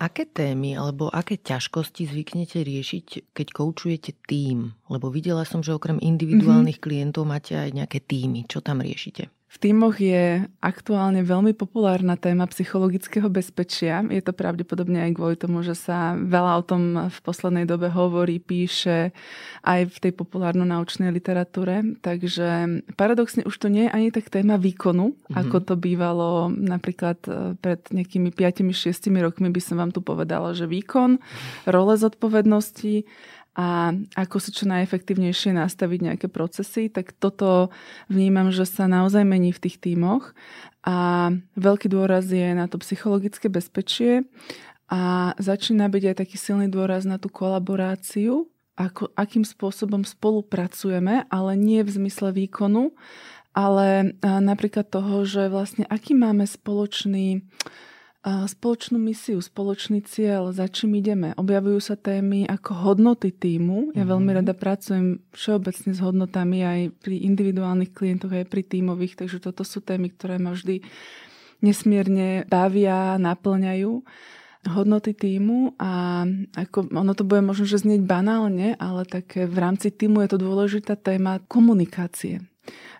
Aké témy alebo aké ťažkosti zvyknete riešiť, keď koučujete tým? Lebo videla som, že okrem individuálnych mm-hmm. klientov máte aj nejaké týmy. Čo tam riešite? V týmoch je aktuálne veľmi populárna téma psychologického bezpečia. Je to pravdepodobne aj kvôli tomu, že sa veľa o tom v poslednej dobe hovorí, píše aj v tej populárno-naučnej literatúre. Takže paradoxne už to nie je ani tak téma výkonu, mm-hmm. ako to bývalo napríklad e, pred nejakými 5-6 rokmi by som vám tu povedala, že výkon, role zodpovednosti a ako si čo najefektívnejšie nastaviť nejaké procesy, tak toto vnímam, že sa naozaj mení v tých tímoch. A veľký dôraz je na to psychologické bezpečie a začína byť aj taký silný dôraz na tú kolaboráciu, ako, akým spôsobom spolupracujeme, ale nie v zmysle výkonu, ale napríklad toho, že vlastne aký máme spoločný spoločnú misiu, spoločný cieľ, za čím ideme. Objavujú sa témy ako hodnoty týmu. Ja mm-hmm. veľmi rada pracujem všeobecne s hodnotami aj pri individuálnych klientoch, aj pri tímových, takže toto sú témy, ktoré ma vždy nesmierne bavia, naplňajú hodnoty týmu a ako, ono to bude možno, že znieť banálne, ale tak v rámci týmu je to dôležitá téma komunikácie.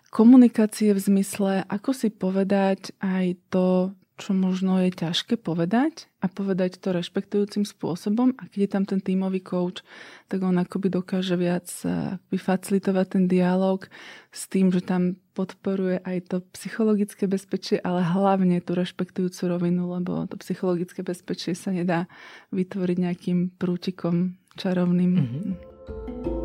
Komunikácie v zmysle, ako si povedať aj to, čo možno je ťažké povedať a povedať to rešpektujúcim spôsobom. A keď je tam ten tímový coach, tak on akoby dokáže viac eh, akoby facilitovať ten dialog s tým, že tam podporuje aj to psychologické bezpečie, ale hlavne tú rešpektujúcu rovinu, lebo to psychologické bezpečie sa nedá vytvoriť nejakým prútikom čarovným. Mm-hmm.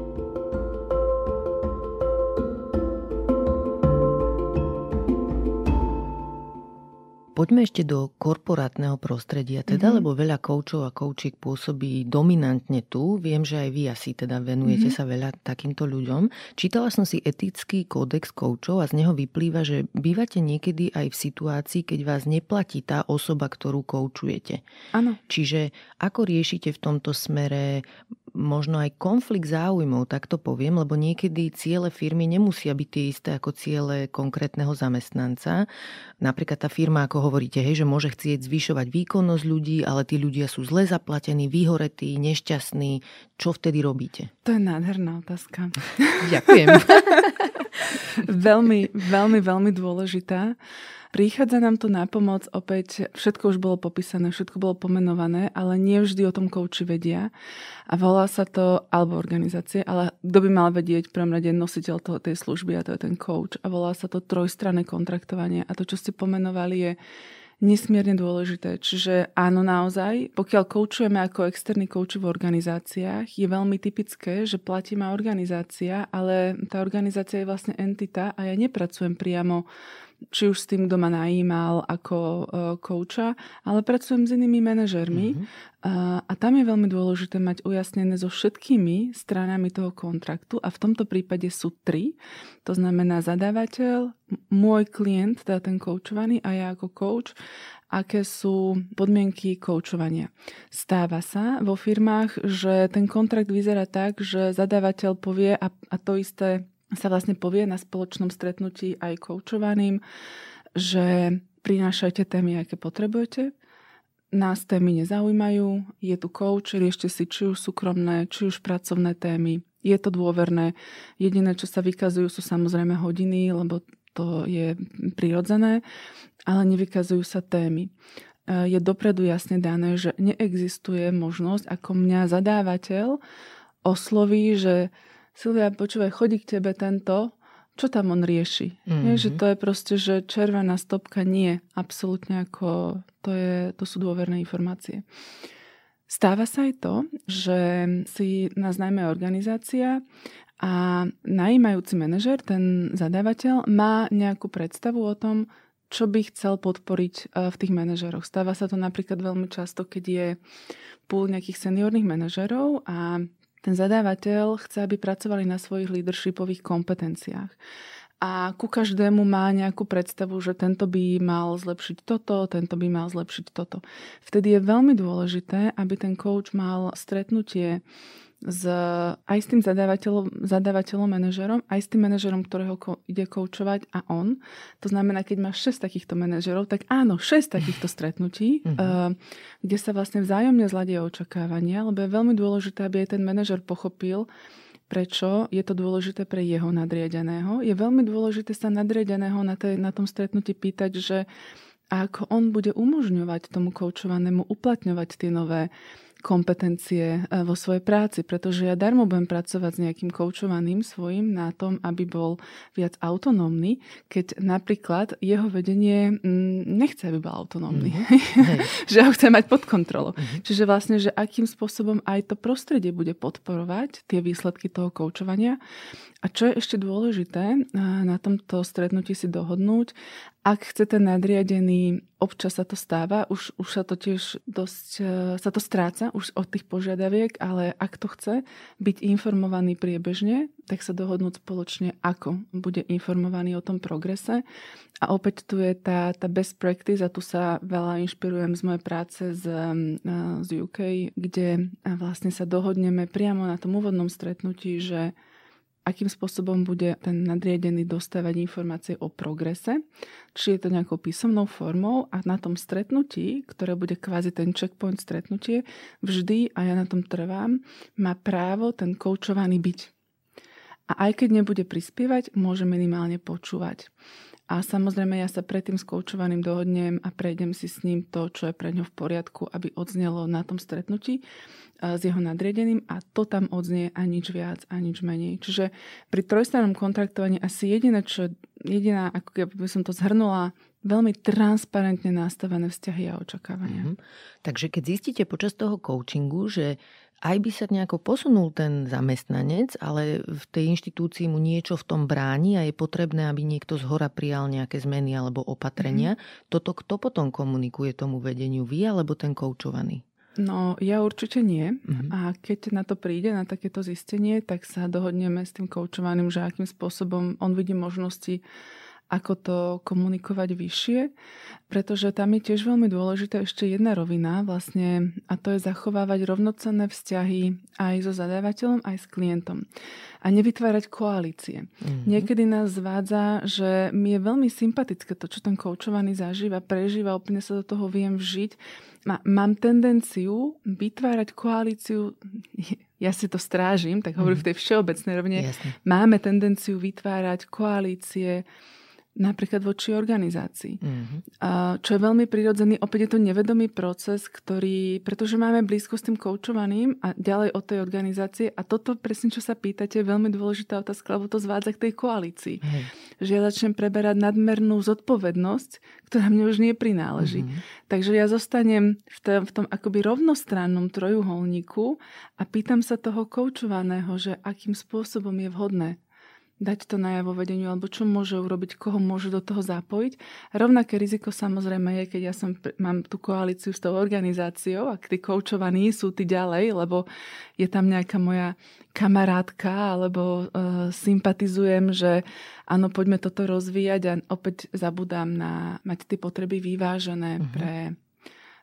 Poďme ešte do korporátneho prostredia, teda, mm-hmm. lebo veľa koučov a koučiek pôsobí dominantne tu. Viem, že aj vy asi teda venujete mm-hmm. sa veľa takýmto ľuďom. Čítala som si etický kódex koučov a z neho vyplýva, že bývate niekedy aj v situácii, keď vás neplatí tá osoba, ktorú koučujete. Áno. Čiže ako riešite v tomto smere možno aj konflikt záujmov, tak to poviem, lebo niekedy ciele firmy nemusia byť tie isté ako ciele konkrétneho zamestnanca. Napríklad tá firma, ako hovoríte, hej, že môže chcieť zvyšovať výkonnosť ľudí, ale tí ľudia sú zle zaplatení, vyhoretí, nešťastní. Čo vtedy robíte? To je nádherná otázka. Ďakujem. veľmi, veľmi, veľmi dôležitá. Prichádza nám to na pomoc, opäť všetko už bolo popísané, všetko bolo pomenované, ale nie vždy o tom kouči vedia. A volá sa to, alebo organizácie, ale kto by mal vedieť, prvom rade nositeľ toho, tej služby a to je ten coach. A volá sa to trojstranné kontraktovanie. A to, čo ste pomenovali, je nesmierne dôležité. Čiže áno, naozaj, pokiaľ koučujeme ako externý kouč v organizáciách, je veľmi typické, že platí ma organizácia, ale tá organizácia je vlastne entita a ja nepracujem priamo či už s tým, kto ma najímal ako uh, kouča, ale pracujem s inými manažermi mm-hmm. a tam je veľmi dôležité mať ujasnené so všetkými stranami toho kontraktu a v tomto prípade sú tri. To znamená zadávateľ, môj klient, teda ten koučovaný a ja ako coach aké sú podmienky koučovania. Stáva sa vo firmách, že ten kontrakt vyzerá tak, že zadávateľ povie, a, a to isté sa vlastne povie na spoločnom stretnutí aj koučovaným, že prinášajte témy, aké potrebujete, nás témy nezaujímajú, je tu coach, riešte si či už súkromné, či už pracovné témy. Je to dôverné. Jediné, čo sa vykazujú, sú samozrejme hodiny, lebo to je prirodzené, ale nevykazujú sa témy. E, je dopredu jasne dané, že neexistuje možnosť, ako mňa zadávateľ osloví, že Silvia, počúvaj, chodí k tebe tento, čo tam on rieši. Mm-hmm. Je, že to je proste, že červená stopka nie. Absolútne ako to, je, to sú dôverné informácie. Stáva sa aj to, že si nás najmä organizácia a najímajúci manažer, ten zadávateľ, má nejakú predstavu o tom, čo by chcel podporiť e, v tých manažeroch. Stáva sa to napríklad veľmi často, keď je púl nejakých seniorných manažerov a ten zadávateľ chce, aby pracovali na svojich leadershipových kompetenciách. A ku každému má nejakú predstavu, že tento by mal zlepšiť toto, tento by mal zlepšiť toto. Vtedy je veľmi dôležité, aby ten coach mal stretnutie s, aj s tým zadávateľom, zadávateľom, manažerom, aj s tým manažerom, ktorého ko, ide koučovať a on. To znamená, keď máš 6 takýchto manažerov, tak áno, 6 takýchto stretnutí, mm-hmm. uh, kde sa vlastne vzájomne zladia očakávania, lebo je veľmi dôležité, aby aj ten manažer pochopil, prečo je to dôležité pre jeho nadriadeného. Je veľmi dôležité sa nadriadeného na, tej, na tom stretnutí pýtať, že ako on bude umožňovať tomu koučovanému uplatňovať tie nové kompetencie e, vo svojej práci, pretože ja darmo budem pracovať s nejakým koučovaným svojim na tom, aby bol viac autonómny, keď napríklad jeho vedenie mm, nechce, aby bol autonómny. Mm-hmm. že ho chce mať pod kontrolou. Mm-hmm. Čiže vlastne, že akým spôsobom aj to prostredie bude podporovať tie výsledky toho koučovania. A čo je ešte dôležité e, na tomto stretnutí si dohodnúť, ak chce ten nadriadený, občas sa to stáva, už, už sa to tiež dosť, e, sa to stráca už od tých požiadaviek, ale ak to chce byť informovaný priebežne, tak sa dohodnúť spoločne, ako bude informovaný o tom progrese. A opäť tu je tá, tá best practice a tu sa veľa inšpirujem z mojej práce z, e, z UK, kde vlastne sa dohodneme priamo na tom úvodnom stretnutí, že akým spôsobom bude ten nadriadený dostávať informácie o progrese, či je to nejakou písomnou formou a na tom stretnutí, ktoré bude kvázi ten checkpoint stretnutie, vždy, a ja na tom trvám, má právo ten koučovaný byť. A aj keď nebude prispievať, môže minimálne počúvať. A samozrejme ja sa predtým s koučovaným dohodnem a prejdem si s ním to, čo je pre ňo v poriadku, aby odznelo na tom stretnutí s jeho nadriedeným a to tam odznie a nič viac a nič menej. Čiže pri trojstrannom kontraktovaní asi jediné, čo, jediná, ako by som to zhrnula, veľmi transparentne nastavené vzťahy a očakávania. Mm-hmm. Takže keď zistíte počas toho coachingu, že aj by sa nejako posunul ten zamestnanec, ale v tej inštitúcii mu niečo v tom bráni a je potrebné, aby niekto z hora prijal nejaké zmeny alebo opatrenia. Mm-hmm. Toto kto potom komunikuje tomu vedeniu? Vy alebo ten koučovaný? No, ja určite nie. Mm-hmm. A keď na to príde, na takéto zistenie, tak sa dohodneme s tým koučovaným, že akým spôsobom on vidí možnosti ako to komunikovať vyššie, pretože tam je tiež veľmi dôležitá ešte jedna rovina vlastne a to je zachovávať rovnocenné vzťahy aj so zadávateľom, aj s klientom a nevytvárať koalície. Mm-hmm. Niekedy nás zvádza, že mi je veľmi sympatické to, čo ten koučovaný zažíva, prežíva, úplne sa do toho viem vžiť. Mám tendenciu vytvárať koalíciu ja si to strážim, tak hovorím mm. v tej všeobecnej rovne, Jasne. máme tendenciu vytvárať koalície napríklad voči organizácii. Mm-hmm. Čo je veľmi prirodzený, opäť je to nevedomý proces, ktorý, pretože máme blízko s tým koučovaným a ďalej od tej organizácie a toto presne, čo sa pýtate, je veľmi dôležitá otázka, lebo to zvádza k tej koalícii. Mm. Že ja začnem preberať nadmernú zodpovednosť, ktorá mne už nie prináleží. Mm-hmm. Takže ja zostanem v tom, v tom akoby rovnostrannom trojuholníku a pýtam sa toho koučovaného, že akým spôsobom je vhodné dať to najavo vedeniu, alebo čo môže urobiť, koho môže do toho zapojiť. Rovnaké riziko samozrejme je, keď ja som, mám tú koalíciu s tou organizáciou a tí koučovaní sú tí ďalej, lebo je tam nejaká moja kamarátka, alebo uh, sympatizujem, že áno, poďme toto rozvíjať a opäť zabudám na mať tie potreby vyvážené uh-huh. pre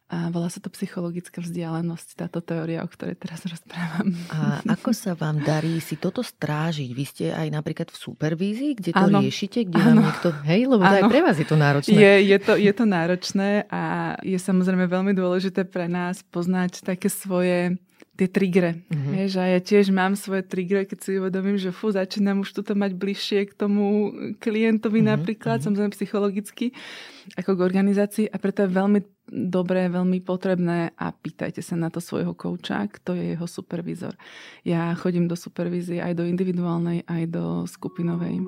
a volá sa to psychologická vzdialenosť, táto teória, o ktorej teraz rozprávam. A ako sa vám darí si toto strážiť? Vy ste aj napríklad v supervízii, kde to ano. riešite, kde ano. vám niekto... Hej, lebo aj pre vás je to náročné. Je, je, to, je to náročné a je samozrejme veľmi dôležité pre nás poznať také svoje tie trigre. Mm-hmm. Vieš, a ja tiež mám svoje trigre, keď si uvedomím, že fú, začínam už toto mať bližšie k tomu klientovi mm-hmm. napríklad, mm-hmm. samozrejme psychologicky, ako k organizácii a preto je veľmi dobré, veľmi potrebné a pýtajte sa na to svojho kouča, kto je jeho supervizor. Ja chodím do supervízie aj do individuálnej, aj do skupinovej.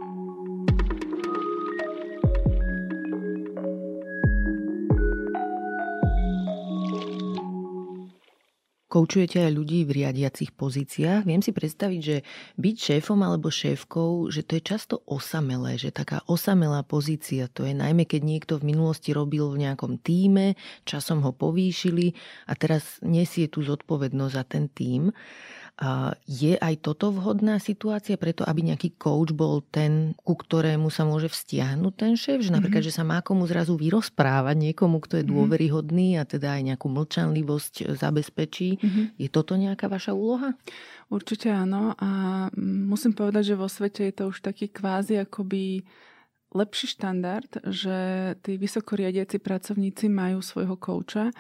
Koučujete aj ľudí v riadiacich pozíciách. Viem si predstaviť, že byť šéfom alebo šéfkou, že to je často osamelé, že taká osamelá pozícia, to je najmä keď niekto v minulosti robil v nejakom týme, časom ho povýšili a teraz nesie tú zodpovednosť za ten tím. Je aj toto vhodná situácia preto, aby nejaký coach bol ten, ku ktorému sa môže vztiahnuť ten šéf? Že napríklad, mm-hmm. že sa má komu zrazu vyrozprávať niekomu, kto je mhm. dôveryhodný a teda aj nejakú mlčanlivosť zabezpečí. Mm-hmm. Je toto nejaká vaša úloha? Určite áno a musím povedať, že vo svete je to už taký kvázi akoby lepší štandard, že tí vysokoriadiaci pracovníci majú svojho kouča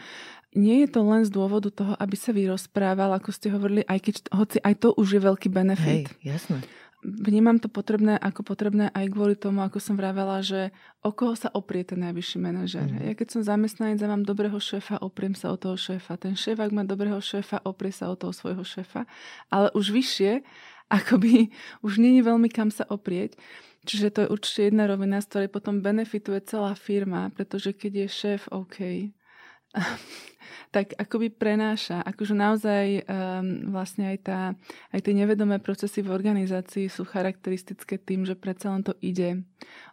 nie je to len z dôvodu toho, aby sa vyrozprával, ako ste hovorili, aj keď, hoci aj to už je veľký benefit. Hej, jasné. Vnímam to potrebné ako potrebné aj kvôli tomu, ako som vravela, že o koho sa oprie ten najvyšší manažer. Mm. Ja keď som zamestnanec a mám dobrého šéfa, opriem sa o toho šéfa. Ten šéf, ak má dobrého šéfa, oprie sa o toho svojho šéfa. Ale už vyššie, akoby už není veľmi kam sa oprieť. Čiže to je určite jedna rovina, z ktorej potom benefituje celá firma, pretože keď je šéf OK, tak akoby prenáša, akože naozaj um, vlastne aj, tá, aj tie nevedomé procesy v organizácii sú charakteristické tým, že predsa len to ide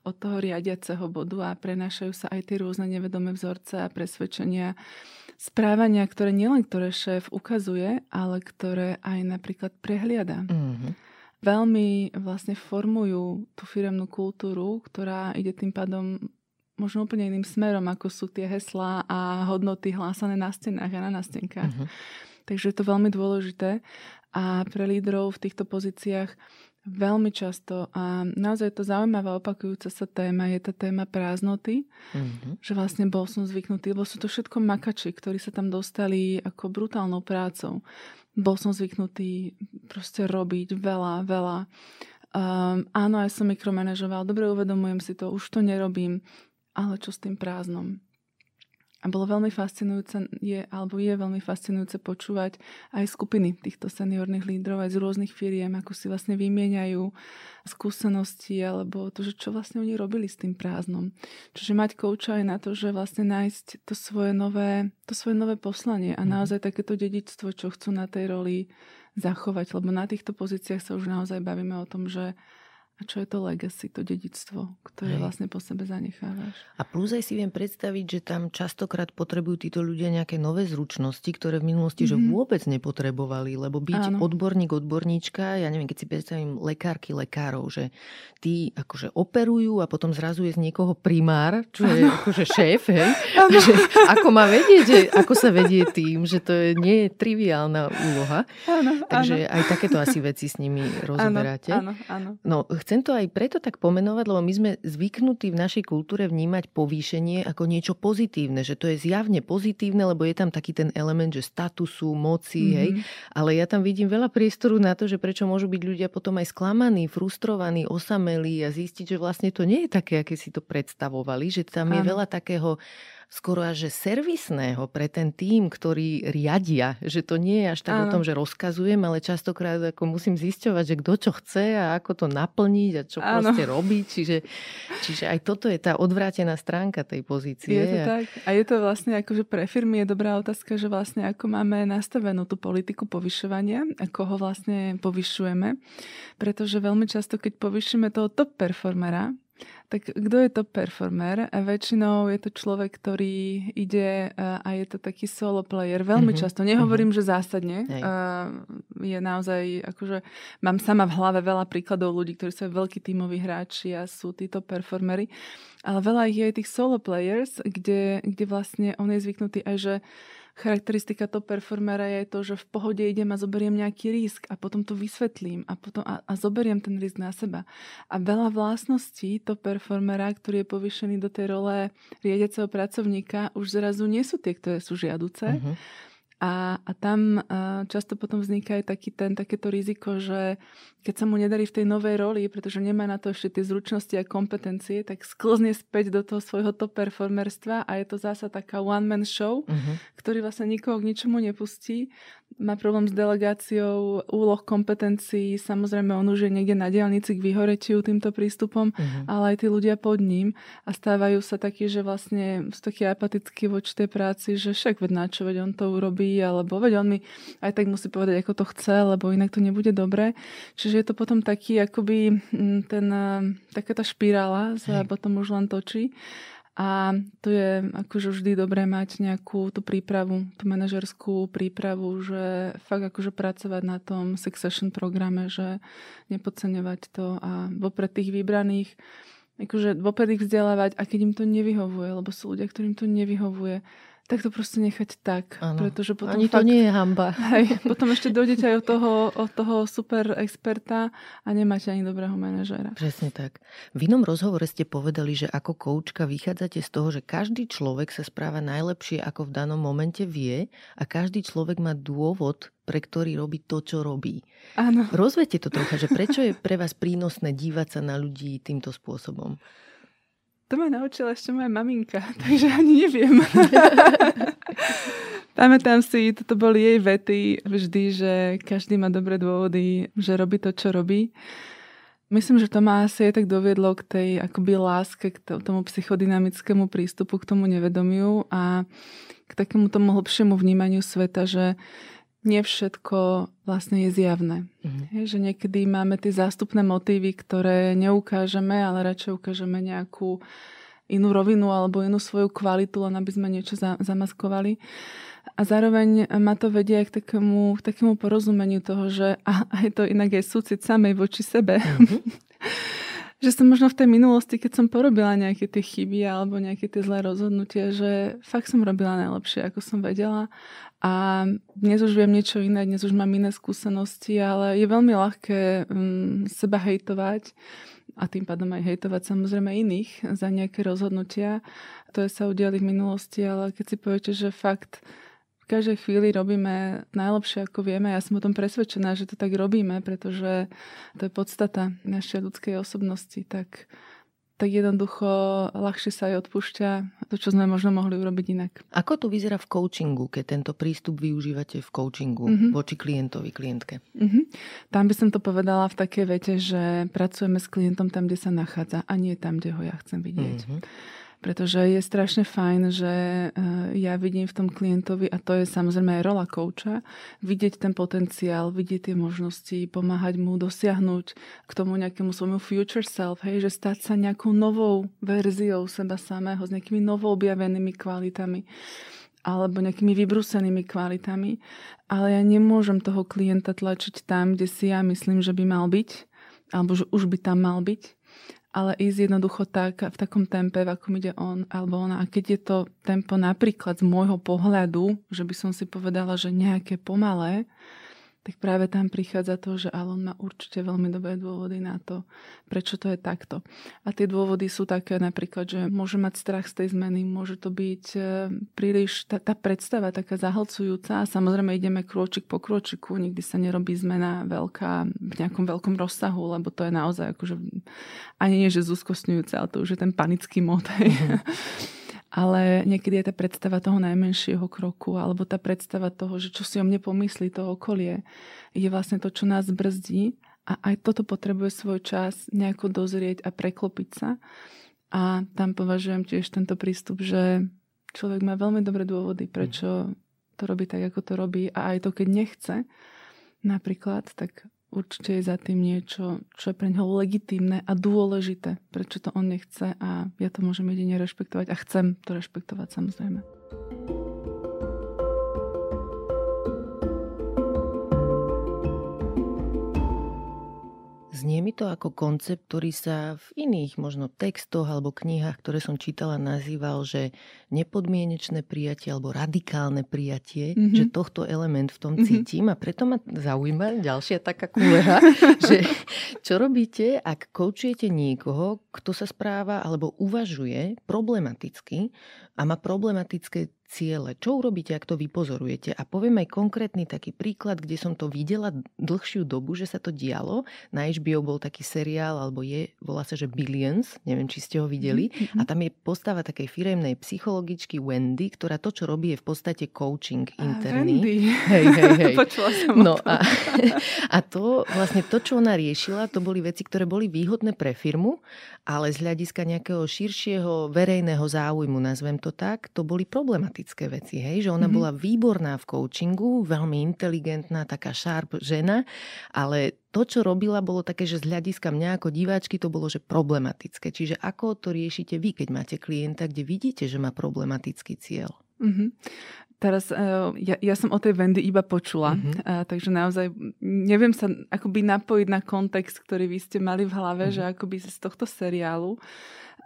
od toho riadiaceho bodu a prenášajú sa aj tie rôzne nevedomé vzorce a presvedčenia, správania, ktoré nielen ktoré šéf ukazuje, ale ktoré aj napríklad prehliada. Mm-hmm veľmi vlastne formujú tú firemnú kultúru, ktorá ide tým pádom možno úplne iným smerom, ako sú tie heslá a hodnoty hlásané na stenách a na nástenkách. Uh-huh. Takže je to veľmi dôležité a pre lídrov v týchto pozíciách veľmi často a naozaj to zaujímavá opakujúca sa téma je tá téma prázdnoty, uh-huh. že vlastne bol som zvyknutý, lebo sú to všetko makači, ktorí sa tam dostali ako brutálnou prácou. Bol som zvyknutý proste robiť veľa, veľa. Um, áno, aj som mikromanažoval, dobre uvedomujem si to, už to nerobím ale čo s tým prázdnom? A bolo veľmi fascinujúce, je, alebo je veľmi fascinujúce počúvať aj skupiny týchto seniorných lídrov aj z rôznych firiem, ako si vlastne vymieňajú skúsenosti alebo to, že čo vlastne oni robili s tým prázdnom. Čiže mať kouča aj na to, že vlastne nájsť to svoje nové, to svoje nové poslanie a mhm. naozaj takéto dedičstvo, čo chcú na tej roli zachovať, lebo na týchto pozíciách sa už naozaj bavíme o tom, že a čo je to legacy, to dedictvo, ktoré Hej. vlastne po sebe zanechávaš. A plus aj si viem predstaviť, že tam častokrát potrebujú títo ľudia nejaké nové zručnosti, ktoré v minulosti mm-hmm. že mhm. vôbec nepotrebovali, lebo byť Áno. odborník, odborníčka, ja neviem, keď si predstavím lekárky, lekárov, že tí akože operujú a potom zrazu je z niekoho primár, čo je ano. akože šéf, hej? Že ako má vedieť, že ako sa vedie tým, že to je, nie je triviálna úloha. Ano, Takže ano. aj takéto asi veci s nimi rozoberáte. Áno, áno. No, chcem to aj preto tak pomenovať, lebo my sme zvyknutí v našej kultúre vnímať povýšenie ako niečo pozitívne, že to je zjavne pozitívne, lebo je tam taký ten element, že statusu, moci, mm-hmm. hej. Ale ja tam vidím veľa priestoru na to, že prečo môžu byť ľudia potom aj sklamaní, frustrovaní, osamelí a zistiť, že vlastne to nie je také, aké si to predstavovali, že tam je veľa takého skoro až že servisného pre ten tým, ktorý riadia. Že to nie je až tak Áno. o tom, že rozkazujem, ale častokrát ako musím zisťovať, že kto čo chce a ako to naplniť a čo Áno. proste robiť. Čiže, čiže aj toto je tá odvrátená stránka tej pozície. Je to tak. A je to vlastne akože pre firmy je dobrá otázka, že vlastne ako máme nastavenú tú politiku povyšovania, ako ho vlastne povyšujeme. Pretože veľmi často, keď povyšujeme toho top performera, tak kto je to performer? A väčšinou je to človek, ktorý ide a je to taký solo player. Veľmi mm-hmm. často. Nehovorím, mm-hmm. že zásadne. Uh, je naozaj, akože mám sama v hlave veľa príkladov ľudí, ktorí sú veľkí tímoví hráči a sú títo performery. Ale veľa ich je aj tých solo players, kde, kde vlastne on je zvyknutý aj, že charakteristika toho performera je to, že v pohode idem a zoberiem nejaký risk a potom to vysvetlím a, potom, a, a zoberiem ten risk na seba. A veľa vlastností to performera, ktorý je povýšený do tej role riadiaceho pracovníka, už zrazu nie sú tie, ktoré sú žiaduce. Uh-huh. A, a tam a často potom vzniká aj taký ten, takéto riziko, že keď sa mu nedarí v tej novej roli, pretože nemá na to ešte tie zručnosti a kompetencie, tak sklzne späť do toho svojho top performerstva a je to zasa taká one-man show, uh-huh. ktorý vlastne nikoho k ničomu nepustí má problém s delegáciou úloh, kompetencií. Samozrejme, on už je niekde na diálnici k vyhoretiu týmto prístupom, uh-huh. ale aj tí ľudia pod ním a stávajú sa takí, že vlastne sú takí apatickí voči tej práci, že však veď na čo, veď on to urobí, alebo veď on mi aj tak musí povedať, ako to chce, lebo inak to nebude dobré. Čiže je to potom taký, akoby mm, ten, taká tá špirála sa hey. potom už len točí. A tu je akože vždy dobré mať nejakú tú prípravu, tú manažerskú prípravu, že fakt akože pracovať na tom succession programe, že nepodceňovať to a vopred tých vybraných, akože vopred ich vzdelávať a keď im to nevyhovuje, lebo sú ľudia, ktorým to nevyhovuje, tak to proste nechať tak. Ano. Pretože potom Ani fakt, to nie je hamba. Hej, potom ešte dojdete aj od toho, od toho super experta a nemáte ani dobrého manažéra. Presne tak. V inom rozhovore ste povedali, že ako koučka vychádzate z toho, že každý človek sa správa najlepšie, ako v danom momente vie a každý človek má dôvod, pre ktorý robí to, čo robí. Áno. Rozviete to trocha, že prečo je pre vás prínosné dívať sa na ľudí týmto spôsobom? To ma naučila ešte moja maminka, takže ani neviem. Pamätám si, toto boli jej vety vždy, že každý má dobré dôvody, že robí to, čo robí. Myslím, že to ma asi aj tak doviedlo k tej akoby láske, k tomu psychodynamickému prístupu, k tomu nevedomiu a k takému tomu hlbšiemu vnímaniu sveta, že nie všetko vlastne je zjavné. Mm-hmm. Je, že niekedy máme tie zástupné motívy, ktoré neukážeme, ale radšej ukážeme nejakú inú rovinu alebo inú svoju kvalitu, len aby sme niečo za, zamaskovali. A zároveň ma to vedie aj k takému, k takému porozumeniu toho, že a, a je to inak aj súcit samej voči sebe. Mm-hmm. že som možno v tej minulosti, keď som porobila nejaké tie chyby alebo nejaké tie zlé rozhodnutia, že fakt som robila najlepšie, ako som vedela. A dnes už viem niečo iné, dnes už mám iné skúsenosti, ale je veľmi ľahké um, seba hejtovať a tým pádom aj hejtovať samozrejme iných za nejaké rozhodnutia, ktoré sa udiali v minulosti, ale keď si poviete, že fakt každej chvíli robíme najlepšie, ako vieme. Ja som o tom presvedčená, že to tak robíme, pretože to je podstata našej ľudskej osobnosti. Tak tak jednoducho ľahšie sa aj odpúšťa to, čo sme možno mohli urobiť inak. Ako to vyzerá v coachingu, keď tento prístup využívate v coachingu mm-hmm. voči klientovi, klientke? Mm-hmm. Tam by som to povedala v takej vete, že pracujeme s klientom tam, kde sa nachádza a nie tam, kde ho ja chcem vidieť. Mm-hmm. Pretože je strašne fajn, že eh, ja vidím v tom klientovi, a to je samozrejme aj rola kouča, vidieť ten potenciál, vidieť tie možnosti, pomáhať mu dosiahnuť k tomu nejakému svojmu future self, hej, že stať sa nejakou novou verziou seba samého, s nejakými novou objavenými kvalitami alebo nejakými vybrúsenými kvalitami, ale ja nemôžem toho klienta tlačiť tam, kde si ja myslím, že by mal byť, alebo že už by tam mal byť, ale ísť jednoducho tak, v takom tempe, v akom ide on alebo ona. A keď je to tempo napríklad z môjho pohľadu, že by som si povedala, že nejaké pomalé, tak práve tam prichádza to, že Alon má určite veľmi dobré dôvody na to, prečo to je takto. A tie dôvody sú také napríklad, že môže mať strach z tej zmeny, môže to byť e, príliš, tá, tá predstava taká zahlcujúca a samozrejme ideme krôčik po krôčiku, nikdy sa nerobí zmena veľká v nejakom veľkom rozsahu, lebo to je naozaj akože ani nie, že zúskostňujúce, ale to už je ten panický mod. Mm-hmm. ale niekedy je tá predstava toho najmenšieho kroku alebo tá predstava toho, že čo si o mne pomyslí to okolie, je vlastne to, čo nás brzdí a aj toto potrebuje svoj čas nejako dozrieť a preklopiť sa. A tam považujem tiež tento prístup, že človek má veľmi dobré dôvody, prečo to robí tak, ako to robí a aj to, keď nechce napríklad, tak určite je za tým niečo, čo je pre neho legitímne a dôležité, prečo to on nechce a ja to môžem jedine rešpektovať a chcem to rešpektovať samozrejme. Znie mi to ako koncept, ktorý sa v iných možno textoch alebo knihách, ktoré som čítala, nazýval, že nepodmienečné prijatie alebo radikálne prijatie, mm-hmm. že tohto element v tom mm-hmm. cítim a preto ma zaujíma ďalšia taká kúleha, že čo robíte, ak koučujete niekoho, kto sa správa alebo uvažuje problematicky a má problematické ciele. Čo urobíte, ak to vypozorujete? A poviem aj konkrétny taký príklad, kde som to videla dlhšiu dobu, že sa to dialo. Na HBO bol taký seriál, alebo je, volá sa, že Billions, neviem, či ste ho videli. Mm-hmm. A tam je postava takej firemnej psychologičky Wendy, ktorá to, čo robí, je v podstate coaching interný. Wendy. Hej, hej, hej. Počula som no a, a to, vlastne to, čo ona riešila, to boli veci, ktoré boli výhodné pre firmu, ale z hľadiska nejakého širšieho verejného záujmu, nazvem to tak, to boli problematické problematické veci, hej? že ona mm-hmm. bola výborná v coachingu, veľmi inteligentná, taká sharp žena, ale to, čo robila, bolo také, že z hľadiska mňa ako diváčky to bolo, že problematické. Čiže ako to riešite vy, keď máte klienta, kde vidíte, že má problematický cieľ? Mm-hmm. Teraz uh, ja, ja som o tej Vendy iba počula, mm-hmm. uh, takže naozaj neviem sa akoby napojiť na kontext, ktorý vy ste mali v hlave, mm-hmm. že akoby z tohto seriálu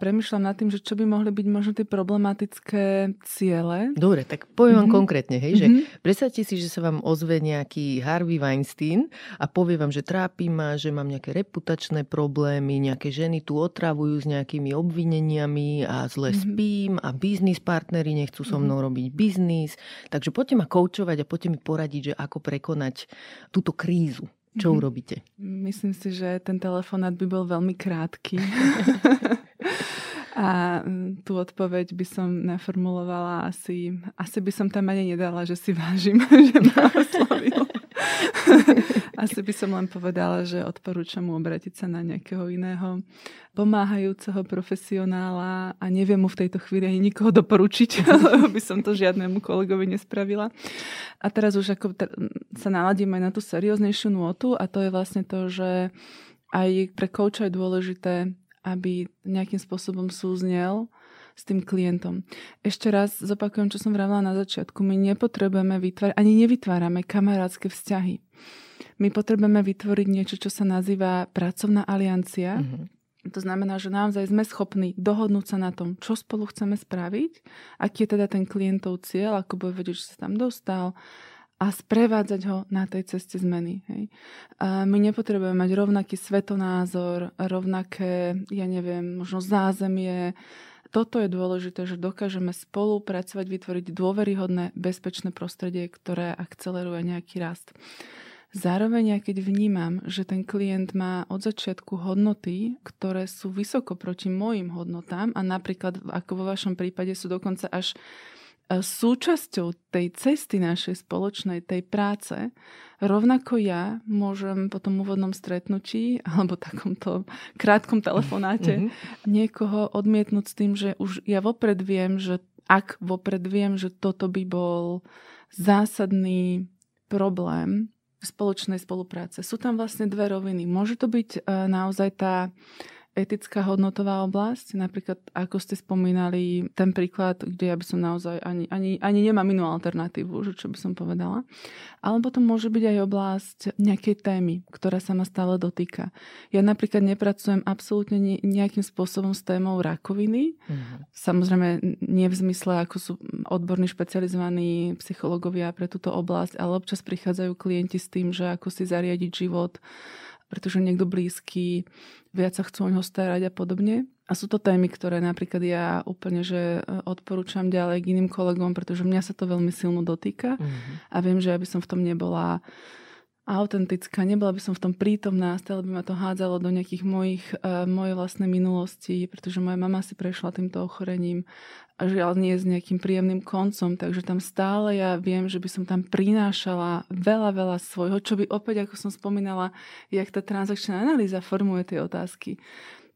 premyšľam nad tým, že čo by mohli byť možno tie problematické ciele. Dobre, tak poviem mm-hmm. vám mhm. konkrétne, hej, že mm-hmm. predstavte si, že sa vám ozve nejaký Harvey Weinstein a povie vám, že trápi ma, že mám nejaké reputačné problémy, nejaké ženy tu otravujú s nejakými obvineniami a zle mm-hmm. spím a biznis partnery nechcú so mhm. mnou mm-hmm. robiť biznis. Takže poďte ma koučovať a poďte mi poradiť, že ako prekonať túto krízu. Čo mm-hmm. urobíte? Myslím si, že ten telefonát by bol veľmi krátky. A mm, tú odpoveď by som naformulovala asi, asi by som tam ani nedala, že si vážim, že ma oslovil. asi by som len povedala, že odporúčam mu obratiť sa na nejakého iného pomáhajúceho profesionála a neviem mu v tejto chvíli ani nikoho doporučiť, lebo by som to žiadnemu kolegovi nespravila. A teraz už ako sa naladím aj na tú serióznejšiu nôtu a to je vlastne to, že aj pre kouča je dôležité aby nejakým spôsobom súznel s tým klientom. Ešte raz zopakujem, čo som vravila na začiatku. My nepotrebujeme vytvárať, ani nevytvárame kamarátske vzťahy. My potrebujeme vytvoriť niečo, čo sa nazýva pracovná aliancia. Mm-hmm. To znamená, že naozaj sme schopní dohodnúť sa na tom, čo spolu chceme spraviť, aký je teda ten klientov cieľ, ako bude vedieť, že sa tam dostal, a sprevádzať ho na tej ceste zmeny. Hej. A my nepotrebujeme mať rovnaký svetonázor, rovnaké, ja neviem, možno zázemie. Toto je dôležité, že dokážeme spolupracovať, vytvoriť dôveryhodné, bezpečné prostredie, ktoré akceleruje nejaký rast. Zároveň ja keď vnímam, že ten klient má od začiatku hodnoty, ktoré sú vysoko proti mojim hodnotám a napríklad ako vo vašom prípade sú dokonca až súčasťou tej cesty našej spoločnej, tej práce, rovnako ja môžem po tom úvodnom stretnutí alebo takomto krátkom telefonáte mm-hmm. niekoho odmietnúť s tým, že už ja vopred viem, že ak vopred viem, že toto by bol zásadný problém spoločnej spolupráce. Sú tam vlastne dve roviny. Môže to byť e, naozaj tá etická hodnotová oblasť, napríklad ako ste spomínali ten príklad, kde ja by som naozaj ani, ani, ani nemám inú alternatívu, že čo by som povedala. Alebo to môže byť aj oblasť nejakej témy, ktorá sa ma stále dotýka. Ja napríklad nepracujem absolútne nejakým spôsobom s témou rakoviny. Mm-hmm. Samozrejme nie v zmysle, ako sú odborní špecializovaní psychológovia pre túto oblasť, ale občas prichádzajú klienti s tým, že ako si zariadiť život pretože niekto blízky viac sa chcú o neho starať a podobne. A sú to témy, ktoré napríklad ja úplne že e, odporúčam ďalej k iným kolegom, pretože mňa sa to veľmi silno dotýka mm-hmm. a viem, že aby som v tom nebola autentická, nebola by som v tom prítomná, stále by ma to hádzalo do nejakých mojich, uh, mojej vlastnej minulosti, pretože moja mama si prešla týmto ochorením a žiaľ nie s nejakým príjemným koncom, takže tam stále ja viem, že by som tam prinášala veľa, veľa svojho, čo by opäť, ako som spomínala, jak tá transakčná analýza formuje tie otázky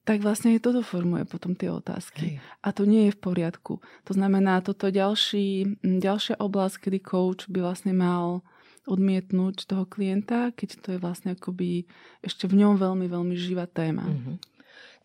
tak vlastne aj toto formuje potom tie otázky. Hej. A to nie je v poriadku. To znamená, toto ďalší, ďalšia oblasť, kedy coach by vlastne mal odmietnúť toho klienta, keď to je vlastne akoby ešte v ňom veľmi, veľmi živá téma. Mm-hmm.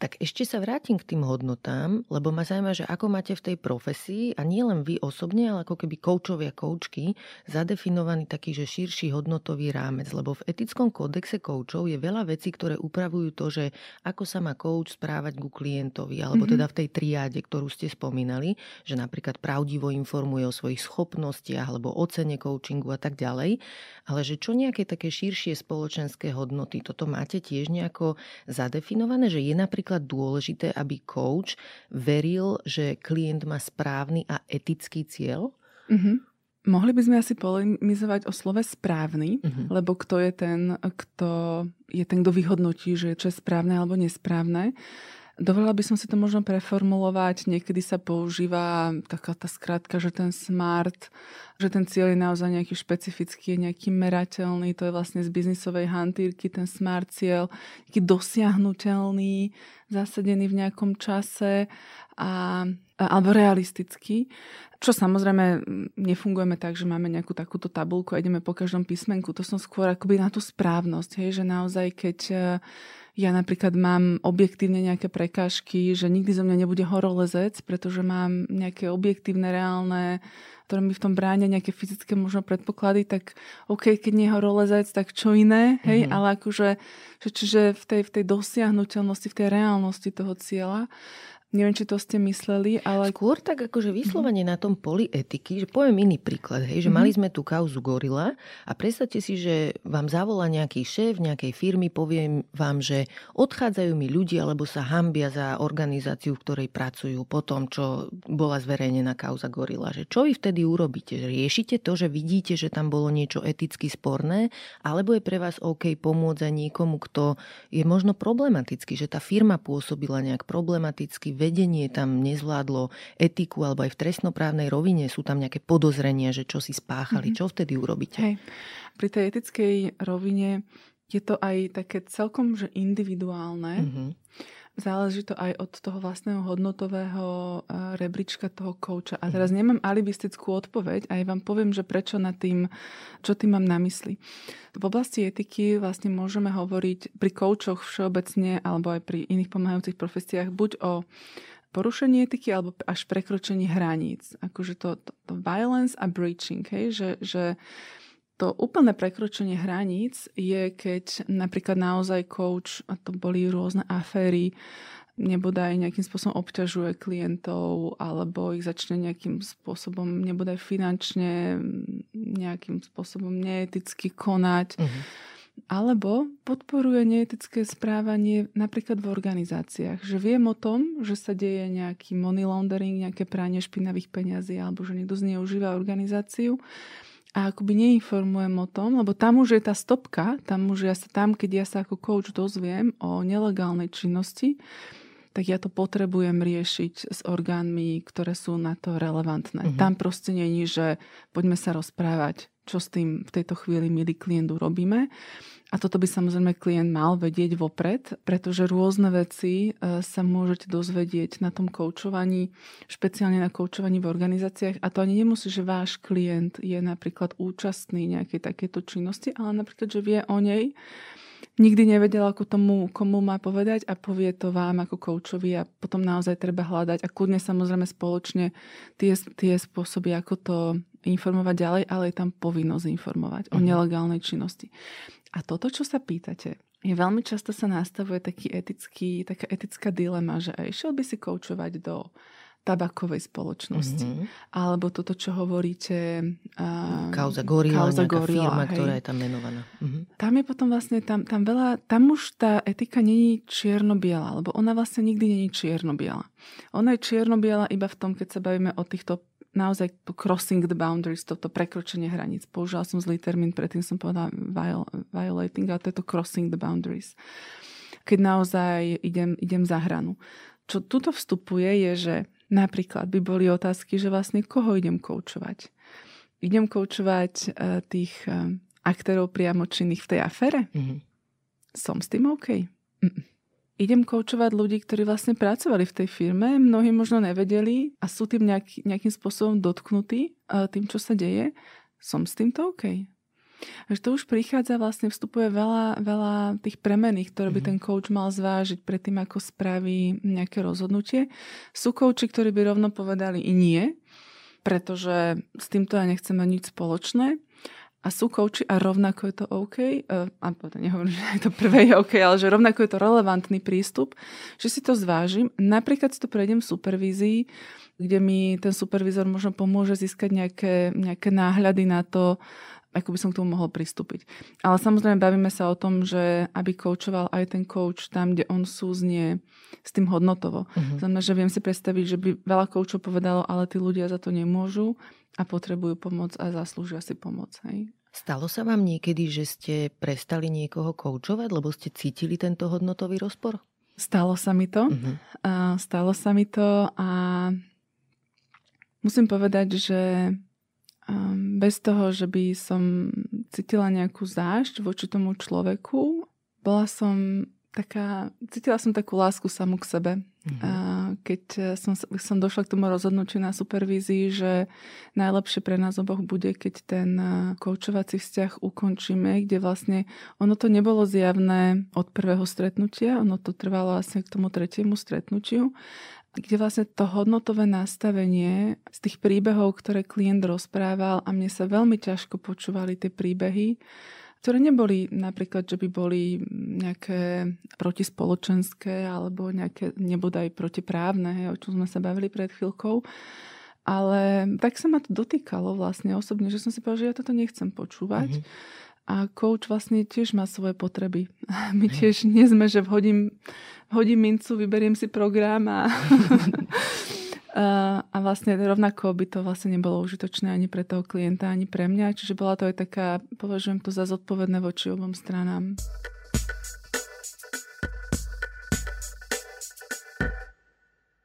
Tak ešte sa vrátim k tým hodnotám, lebo ma zaujíma, že ako máte v tej profesii, a nie len vy osobne, ale ako keby koučovia, koučky, zadefinovaný taký, že širší hodnotový rámec. Lebo v etickom kódexe koučov je veľa vecí, ktoré upravujú to, že ako sa má kouč správať ku klientovi, alebo mm-hmm. teda v tej triáde, ktorú ste spomínali, že napríklad pravdivo informuje o svojich schopnostiach alebo o cene coachingu a tak ďalej. Ale že čo nejaké také širšie spoločenské hodnoty, toto máte tiež nejako zadefinované, že je napríklad napríklad dôležité, aby coach veril, že klient má správny a etický cieľ? Mm-hmm. Mohli by sme asi polemizovať o slove správny, uh-huh. lebo kto je ten, kto je ten, kto vyhodnotí, že čo je správne alebo nesprávne. Dovolila by som si to možno preformulovať. Niekedy sa používa taká tá skratka, že ten smart, že ten cieľ je naozaj nejaký špecifický, nejaký merateľný. To je vlastne z biznisovej hantírky ten smart cieľ, nejaký dosiahnutelný, zasadený v nejakom čase a, alebo realistický. Čo samozrejme nefungujeme tak, že máme nejakú takúto tabulku a ideme po každom písmenku. To som skôr akoby na tú správnosť, hej, že naozaj keď ja napríklad mám objektívne nejaké prekážky, že nikdy zo mňa nebude horolezec, pretože mám nejaké objektívne, reálne, ktoré mi v tom bránia nejaké fyzické možno predpoklady, tak OK, keď nie je horolezec, tak čo iné, hej, mm-hmm. ale akože, že, čiže v tej, v tej dosiahnutelnosti, v tej reálnosti toho cieľa Neviem, či to ste mysleli, ale... Skôr tak akože vyslovene mm-hmm. na tom poli etiky, že poviem iný príklad, hej, že mm-hmm. mali sme tú kauzu Gorila a predstavte si, že vám zavolá nejaký šéf nejakej firmy, poviem vám, že odchádzajú mi ľudia, alebo sa hambia za organizáciu, v ktorej pracujú po tom, čo bola zverejnená kauza Gorila. Že čo vy vtedy urobíte? Riešite to, že vidíte, že tam bolo niečo eticky sporné, alebo je pre vás OK pomôcť aj niekomu, kto je možno problematický, že tá firma pôsobila nejak problematicky, vedenie tam nezvládlo etiku alebo aj v trestnoprávnej rovine sú tam nejaké podozrenia, že čo si spáchali. Mm-hmm. Čo vtedy urobíte? Hej. Pri tej etickej rovine je to aj také celkom že individuálne. Mm-hmm. Záleží to aj od toho vlastného hodnotového rebríčka toho kouča. A teraz nemám alibistickú odpoveď a ja vám poviem, že prečo na tým, čo tým mám na mysli. V oblasti etiky vlastne môžeme hovoriť pri koučoch všeobecne alebo aj pri iných pomáhajúcich profesiách buď o porušení etiky alebo až prekročení hraníc. Akože to, to, to violence a breaching, hej? Že, že to úplné prekročenie hraníc je, keď napríklad naozaj coach, a to boli rôzne aféry, nebodaj nejakým spôsobom obťažuje klientov alebo ich začne nejakým spôsobom, nebodaj finančne, nejakým spôsobom neeticky konať. Uh-huh. Alebo podporuje neetické správanie napríklad v organizáciách. Že viem o tom, že sa deje nejaký money laundering, nejaké pranie špinavých peňazí alebo že niekto zneužíva organizáciu a akoby neinformujem o tom, lebo tam už je tá stopka, tam už ja sa tam, keď ja sa ako coach dozviem o nelegálnej činnosti, tak ja to potrebujem riešiť s orgánmi, ktoré sú na to relevantné. Mm-hmm. Tam proste není, že poďme sa rozprávať, čo s tým v tejto chvíli, milý klientu, robíme. A toto by samozrejme klient mal vedieť vopred, pretože rôzne veci e, sa môžete dozvedieť na tom koučovaní, špeciálne na koučovaní v organizáciách. A to ani nemusí, že váš klient je napríklad účastný nejakej takéto činnosti, ale napríklad, že vie o nej nikdy nevedel, ako tomu, komu má povedať a povie to vám ako koučovi a potom naozaj treba hľadať a kľudne samozrejme spoločne tie, tie spôsoby, ako to informovať ďalej, ale je tam povinnosť informovať uh-huh. o mhm. nelegálnej činnosti. A toto, čo sa pýtate, je veľmi často sa nastavuje taký etický, taká etická dilema, že aj šiel by si koučovať do tabakovej spoločnosti. Mm-hmm. Alebo toto, čo hovoríte... Uh, kauza Gorila, kauza Gorila firma, hej. ktorá je tam menovaná. Mm-hmm. Tam je potom vlastne, tam, tam veľa, tam už tá etika není čierno-biela, lebo ona vlastne nikdy není čierno-biela. Ona je čierno-biela iba v tom, keď sa bavíme o týchto naozaj crossing the boundaries, toto prekročenie hraníc. Použila som zlý termín, predtým som povedala viol, violating, ale to je to crossing the boundaries. Keď naozaj idem, idem za hranu. Čo tuto vstupuje je, že Napríklad by boli otázky, že vlastne koho idem koučovať. Idem koučovať uh, tých uh, aktérov priamo činných v tej afére? Mm-hmm. Som s tým OK? Mm-mm. Idem koučovať ľudí, ktorí vlastne pracovali v tej firme, mnohí možno nevedeli a sú tým nejaký, nejakým spôsobom dotknutí uh, tým, čo sa deje. Som s týmto OK? Až to už prichádza, vlastne vstupuje veľa, veľa tých premených, ktoré by mhm. ten coach mal zvážiť predtým, ako spraví nejaké rozhodnutie. Sú coachi, ktorí by rovno povedali i nie, pretože s týmto ja nechcem mať nič spoločné. A sú coachi a rovnako je to OK, uh, a nehovorím, že to prvé je OK, ale že rovnako je to relevantný prístup, že si to zvážim. Napríklad si to prejdem v supervízii, kde mi ten supervízor možno pomôže získať nejaké, nejaké náhľady na to, ako by som k tomu mohol pristúpiť. Ale samozrejme bavíme sa o tom, že aby koučoval aj ten coach tam, kde on súznie s tým hodnotovo. Uh-huh. Znamená, že viem si predstaviť, že by veľa koučov povedalo, ale tí ľudia za to nemôžu a potrebujú pomoc a zaslúžia si pomoc. Hej. Stalo sa vám niekedy, že ste prestali niekoho koučovať, lebo ste cítili tento hodnotový rozpor? Stalo sa mi to. Uh-huh. A stalo sa mi to a musím povedať, že bez toho, že by som cítila nejakú zášť voči tomu človeku, bola som taká, cítila som takú lásku samu k sebe. Mm-hmm. Keď som, som došla k tomu rozhodnutiu na supervízii, že najlepšie pre nás oboch bude, keď ten koučovací vzťah ukončíme, kde vlastne ono to nebolo zjavné od prvého stretnutia, ono to trvalo vlastne k tomu tretiemu stretnutiu kde vlastne to hodnotové nastavenie z tých príbehov, ktoré klient rozprával a mne sa veľmi ťažko počúvali tie príbehy, ktoré neboli napríklad, že by boli nejaké protispoločenské alebo nejaké nebodaj protiprávne, hej, o čom sme sa bavili pred chvíľkou. Ale tak sa ma to dotýkalo vlastne osobne, že som si povedala, že ja toto nechcem počúvať. Mm-hmm. A coach vlastne tiež má svoje potreby. My tiež nie sme, že vhodím, hodím mincu, vyberiem si program a, a, a vlastne rovnako by to vlastne nebolo užitočné ani pre toho klienta, ani pre mňa. Čiže bola to aj taká, považujem to za zodpovedné voči obom stranám.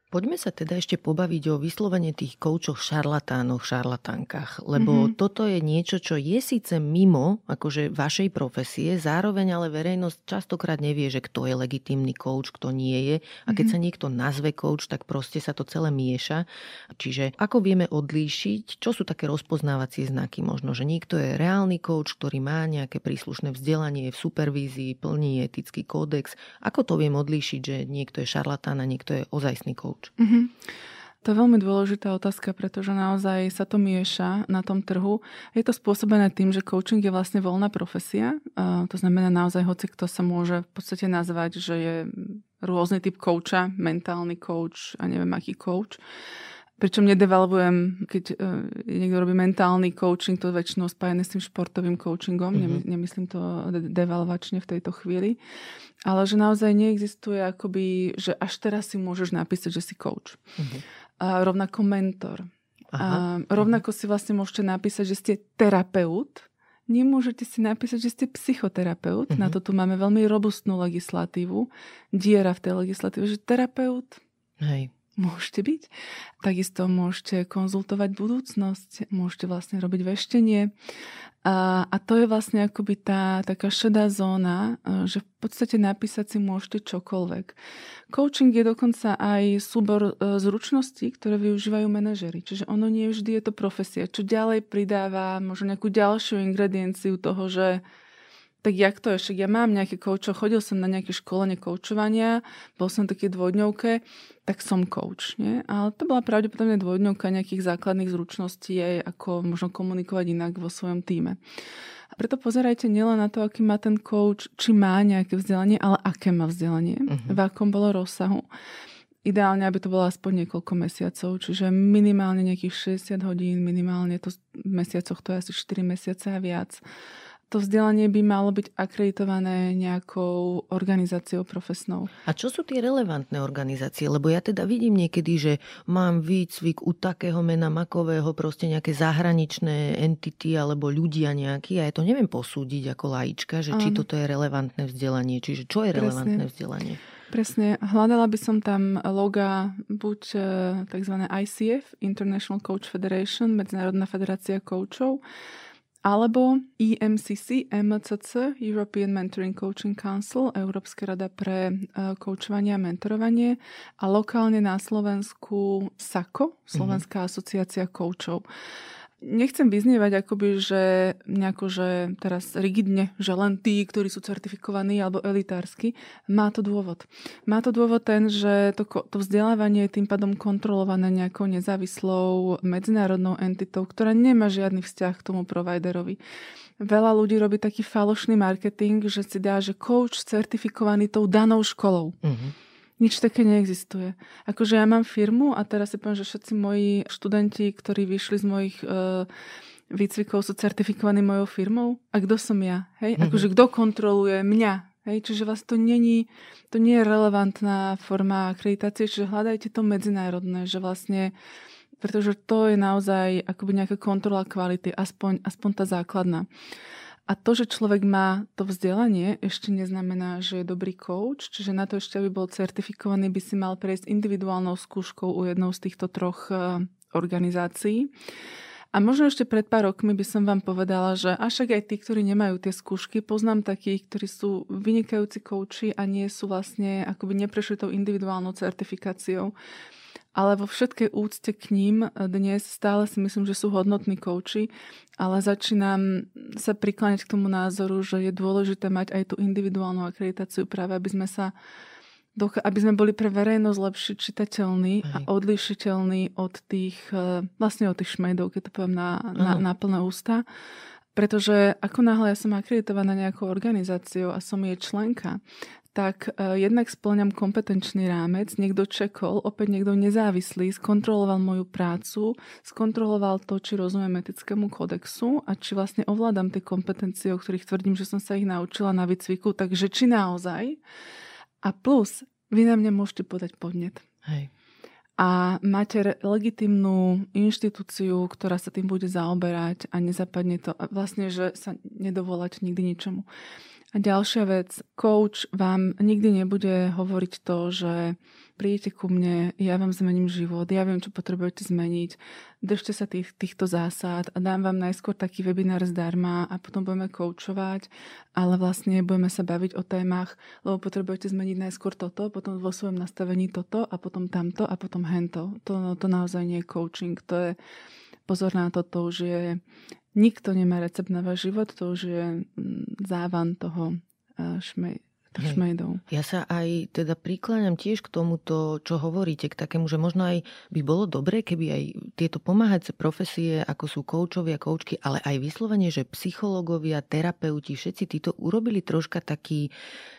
Poďme sa teda ešte pobaviť o vyslovene tých koučoch, šarlatánoch, šarlatánkach, lebo mm-hmm. toto je niečo, čo je síce mimo akože vašej profesie, zároveň ale verejnosť častokrát nevie, že kto je legitímny kouč, kto nie je. A keď mm-hmm. sa niekto nazve kouč, tak proste sa to celé mieša. Čiže ako vieme odlíšiť, čo sú také rozpoznávacie znaky? Možno, že niekto je reálny kouč, ktorý má nejaké príslušné vzdelanie v supervízii, plní etický kódex. Ako to viem odlíšiť, že niekto je šarlatán a niekto je ozajstný kouč? Mm-hmm. To je veľmi dôležitá otázka, pretože naozaj sa to mieša na tom trhu. Je to spôsobené tým, že coaching je vlastne voľná profesia. To znamená naozaj hoci kto sa môže v podstate nazvať, že je rôzny typ coacha, mentálny coach a neviem aký coach. Pričom nedevalvujem, keď uh, niekto robí mentálny coaching, to väčšinou spájené s tým športovým coachingom, mm-hmm. nemyslím to devalvačne v tejto chvíli, ale že naozaj neexistuje akoby, že až teraz si môžeš napísať, že si coach. Mm-hmm. A rovnako mentor. Aha. A rovnako si vlastne môžete napísať, že ste terapeut, nemôžete si napísať, že ste psychoterapeut. Mm-hmm. Na to tu máme veľmi robustnú legislatívu. Diera v tej legislatíve, že terapeut. Hej môžete byť. Takisto môžete konzultovať budúcnosť, môžete vlastne robiť veštenie. A, a to je vlastne akoby tá taká šedá zóna, e, že v podstate napísať si môžete čokoľvek. Coaching je dokonca aj súbor e, zručností, ktoré využívajú manažery. Čiže ono nie vždy je to profesia. Čo ďalej pridáva možno nejakú ďalšiu ingredienciu toho, že tak jak to je? Však ja mám nejaké koučov, chodil som na nejaké školenie koučovania, bol som také dvojdňovke, tak som coach. Nie? Ale to bola pravdepodobne dvojdňovka nejakých základných zručností, aj ako možno komunikovať inak vo svojom týme. A preto pozerajte nielen na to, aký má ten coach, či má nejaké vzdelanie, ale aké má vzdelanie, uh-huh. v akom bolo rozsahu. Ideálne, aby to bolo aspoň niekoľko mesiacov, čiže minimálne nejakých 60 hodín, minimálne to v mesiacoch to je asi 4 mesiace a viac to vzdelanie by malo byť akreditované nejakou organizáciou profesnou. A čo sú tie relevantné organizácie? Lebo ja teda vidím niekedy, že mám výcvik u takého mena makového, proste nejaké zahraničné entity alebo ľudia nejakí a ja to neviem posúdiť ako laička, že či toto je relevantné vzdelanie. Čiže čo je relevantné Presne. vzdelanie? Presne. Hľadala by som tam loga buď e, tzv. ICF, International Coach Federation, Medzinárodná federácia koučov, alebo EMCC, MCC, European Mentoring Coaching Council, Európska rada pre koučovanie a mentorovanie a lokálne na Slovensku SAKO, Slovenská mm-hmm. asociácia koučov. Nechcem vyznievať akoby, že nejako, že teraz rigidne, že len tí, ktorí sú certifikovaní alebo elitársky. Má to dôvod. Má to dôvod ten, že to, to vzdelávanie je tým pádom kontrolované nejakou nezávislou medzinárodnou entitou, ktorá nemá žiadny vzťah k tomu providerovi. Veľa ľudí robí taký falošný marketing, že si dá, že coach certifikovaný tou danou školou. Mm-hmm nič také neexistuje. Akože ja mám firmu a teraz si poviem, že všetci moji študenti, ktorí vyšli z mojich uh, výcvikov, sú certifikovaní mojou firmou. A kto som ja? Hej? Mm-hmm. Akože kto kontroluje mňa? Hej? Čiže vás to není, to nie je relevantná forma akreditácie, čiže hľadajte to medzinárodné, že vlastne pretože to je naozaj akoby nejaká kontrola kvality, aspoň, aspoň tá základná. A to, že človek má to vzdelanie, ešte neznamená, že je dobrý coach, čiže na to ešte, aby bol certifikovaný, by si mal prejsť individuálnou skúškou u jednou z týchto troch e, organizácií. A možno ešte pred pár rokmi by som vám povedala, že až aj tí, ktorí nemajú tie skúšky, poznám takých, ktorí sú vynikajúci kouči a nie sú vlastne, akoby neprešli tou individuálnou certifikáciou ale vo všetkej úcte k ním dnes stále si myslím, že sú hodnotní kouči, ale začínam sa prikláňať k tomu názoru, že je dôležité mať aj tú individuálnu akreditáciu práve, aby sme sa aby sme boli pre verejnosť lepšie čitateľní a odlišiteľní od tých, e, vlastne od tých šmejdov, keď to poviem na, na, na plné ústa. Pretože ako náhle ja som akreditovaná nejakou organizáciou a som jej členka, tak uh, jednak splňam kompetenčný rámec, niekto čekol, opäť niekto nezávislý, skontroloval moju prácu, skontroloval to, či rozumiem etickému kodexu a či vlastne ovládam tie kompetencie, o ktorých tvrdím, že som sa ich naučila na výcviku, takže či naozaj. A plus, vy na mňa môžete podať podnet. Hej. A máte legitimnú inštitúciu, ktorá sa tým bude zaoberať a nezapadne to. A vlastne, že sa nedovolať nikdy ničomu. Ďalšia vec, coach vám nikdy nebude hovoriť to, že prídete ku mne, ja vám zmením život, ja viem, čo potrebujete zmeniť, držte sa tých, týchto zásad a dám vám najskôr taký webinár zdarma a potom budeme coachovať, ale vlastne budeme sa baviť o témach, lebo potrebujete zmeniť najskôr toto, potom vo svojom nastavení toto a potom tamto a potom hento. To, to naozaj nie je coaching, to je pozor na to, to už je Nikto nemá recept na váš život, to už je mm, závan toho šmej, šmejdov. Ja sa aj teda prikláňam tiež k tomuto, čo hovoríte, k takému, že možno aj by bolo dobré, keby aj tieto pomáhajúce profesie, ako sú koučovia, koučky, ale aj vyslovene, že psychológovia, terapeuti, všetci títo urobili troška taký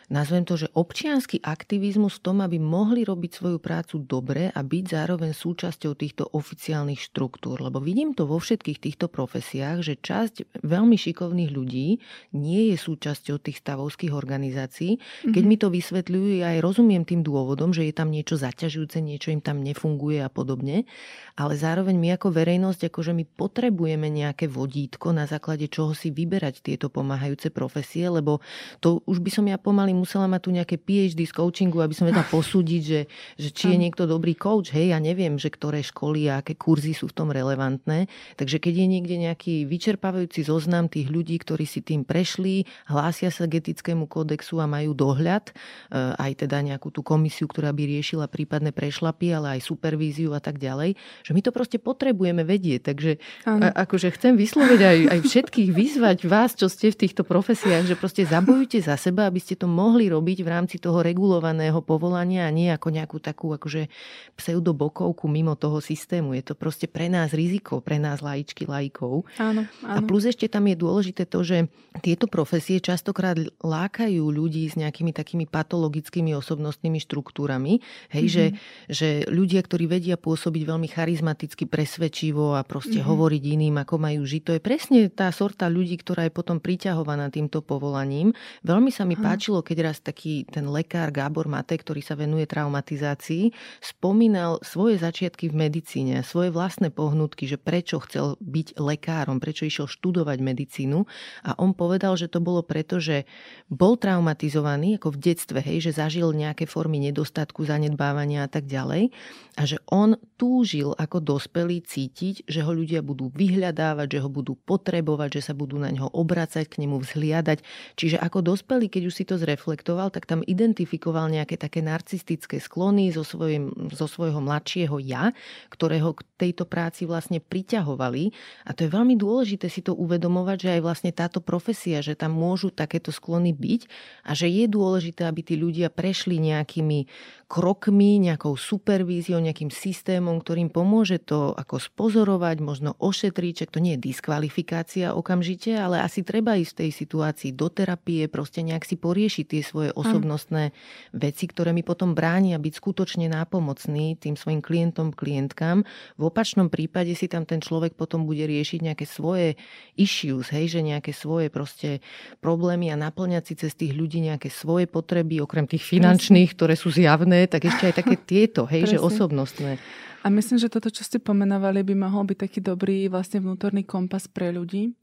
nazvem to, že občianský aktivizmus v tom, aby mohli robiť svoju prácu dobre a byť zároveň súčasťou týchto oficiálnych štruktúr. Lebo vidím to vo všetkých týchto profesiách, že časť veľmi šikovných ľudí nie je súčasťou tých stavovských organizácií. Keď mm-hmm. mi to vysvetľujú, ja aj rozumiem tým dôvodom, že je tam niečo zaťažujúce, niečo im tam nefunguje a podobne. Ale zároveň my ako verejnosť, akože my potrebujeme nejaké vodítko, na základe čoho si vyberať tieto pomáhajúce profesie, lebo to už by som ja pomaly musela mať tu nejaké PhD z coachingu, aby som vedela posúdiť, že, že či je niekto dobrý coach. Hej, ja neviem, že ktoré školy a aké kurzy sú v tom relevantné. Takže keď je niekde nejaký vyčerpávajúci zoznam tých ľudí, ktorí si tým prešli, hlásia sa k etickému kódexu a majú dohľad, eh, aj teda nejakú tú komisiu, ktorá by riešila prípadné prešlapy, ale aj supervíziu a tak ďalej, že my to proste potrebujeme vedieť. Takže a, akože chcem vysloviť aj, aj všetkých vyzvať vás, čo ste v týchto profesiách, že proste zabojujte za seba, aby ste to mohli mohli robiť v rámci toho regulovaného povolania a nie ako nejakú takú akože pseudobokovku mimo toho systému. Je to proste pre nás riziko, pre nás lajičky, lajkov. Áno, áno. A plus ešte tam je dôležité to, že tieto profesie častokrát lákajú ľudí s nejakými takými patologickými osobnostnými štruktúrami. Hej, mm-hmm. že, že ľudia, ktorí vedia pôsobiť veľmi charizmaticky, presvedčivo a proste mm-hmm. hovoriť iným, ako majú žiť, to je presne tá sorta ľudí, ktorá je potom priťahovaná týmto povolaním. Veľmi sa mi Aha. páčilo, keď raz taký ten lekár Gábor Mate, ktorý sa venuje traumatizácii, spomínal svoje začiatky v medicíne, svoje vlastné pohnutky, že prečo chcel byť lekárom, prečo išiel študovať medicínu a on povedal, že to bolo preto, že bol traumatizovaný ako v detstve, hej, že zažil nejaké formy nedostatku, zanedbávania a tak ďalej. A že on túžil ako dospelý cítiť, že ho ľudia budú vyhľadávať, že ho budú potrebovať, že sa budú na ňo obracať, k nemu vzhliadať. Čiže ako dospelý, keď už si to zreflektoval, tak tam identifikoval nejaké také narcistické sklony zo, svojim, zo svojho mladšieho ja, ktorého k tejto práci vlastne priťahovali. A to je veľmi dôležité si to uvedomovať, že aj vlastne táto profesia, že tam môžu takéto sklony byť a že je dôležité, aby tí ľudia prešli nejakými krokmi, nejakou supervíziou, nejakým systémom, ktorým pomôže to ako spozorovať, možno ošetriť, že to nie je diskvalifikácia okamžite, ale asi treba ísť v tej situácii do terapie, proste nejak si poriešiť tie svoje osobnostné veci, ktoré mi potom bránia byť skutočne nápomocný tým svojim klientom, klientkám. V opačnom prípade si tam ten človek potom bude riešiť nejaké svoje issues, hej, že nejaké svoje proste problémy a naplňať si cez tých ľudí nejaké svoje potreby, okrem tých finančných, ktoré sú zjavné, tak ešte aj také tieto, hej, že osobnostné. A myslím, že toto, čo ste pomenovali, by mohol byť taký dobrý vlastne vnútorný kompas pre ľudí,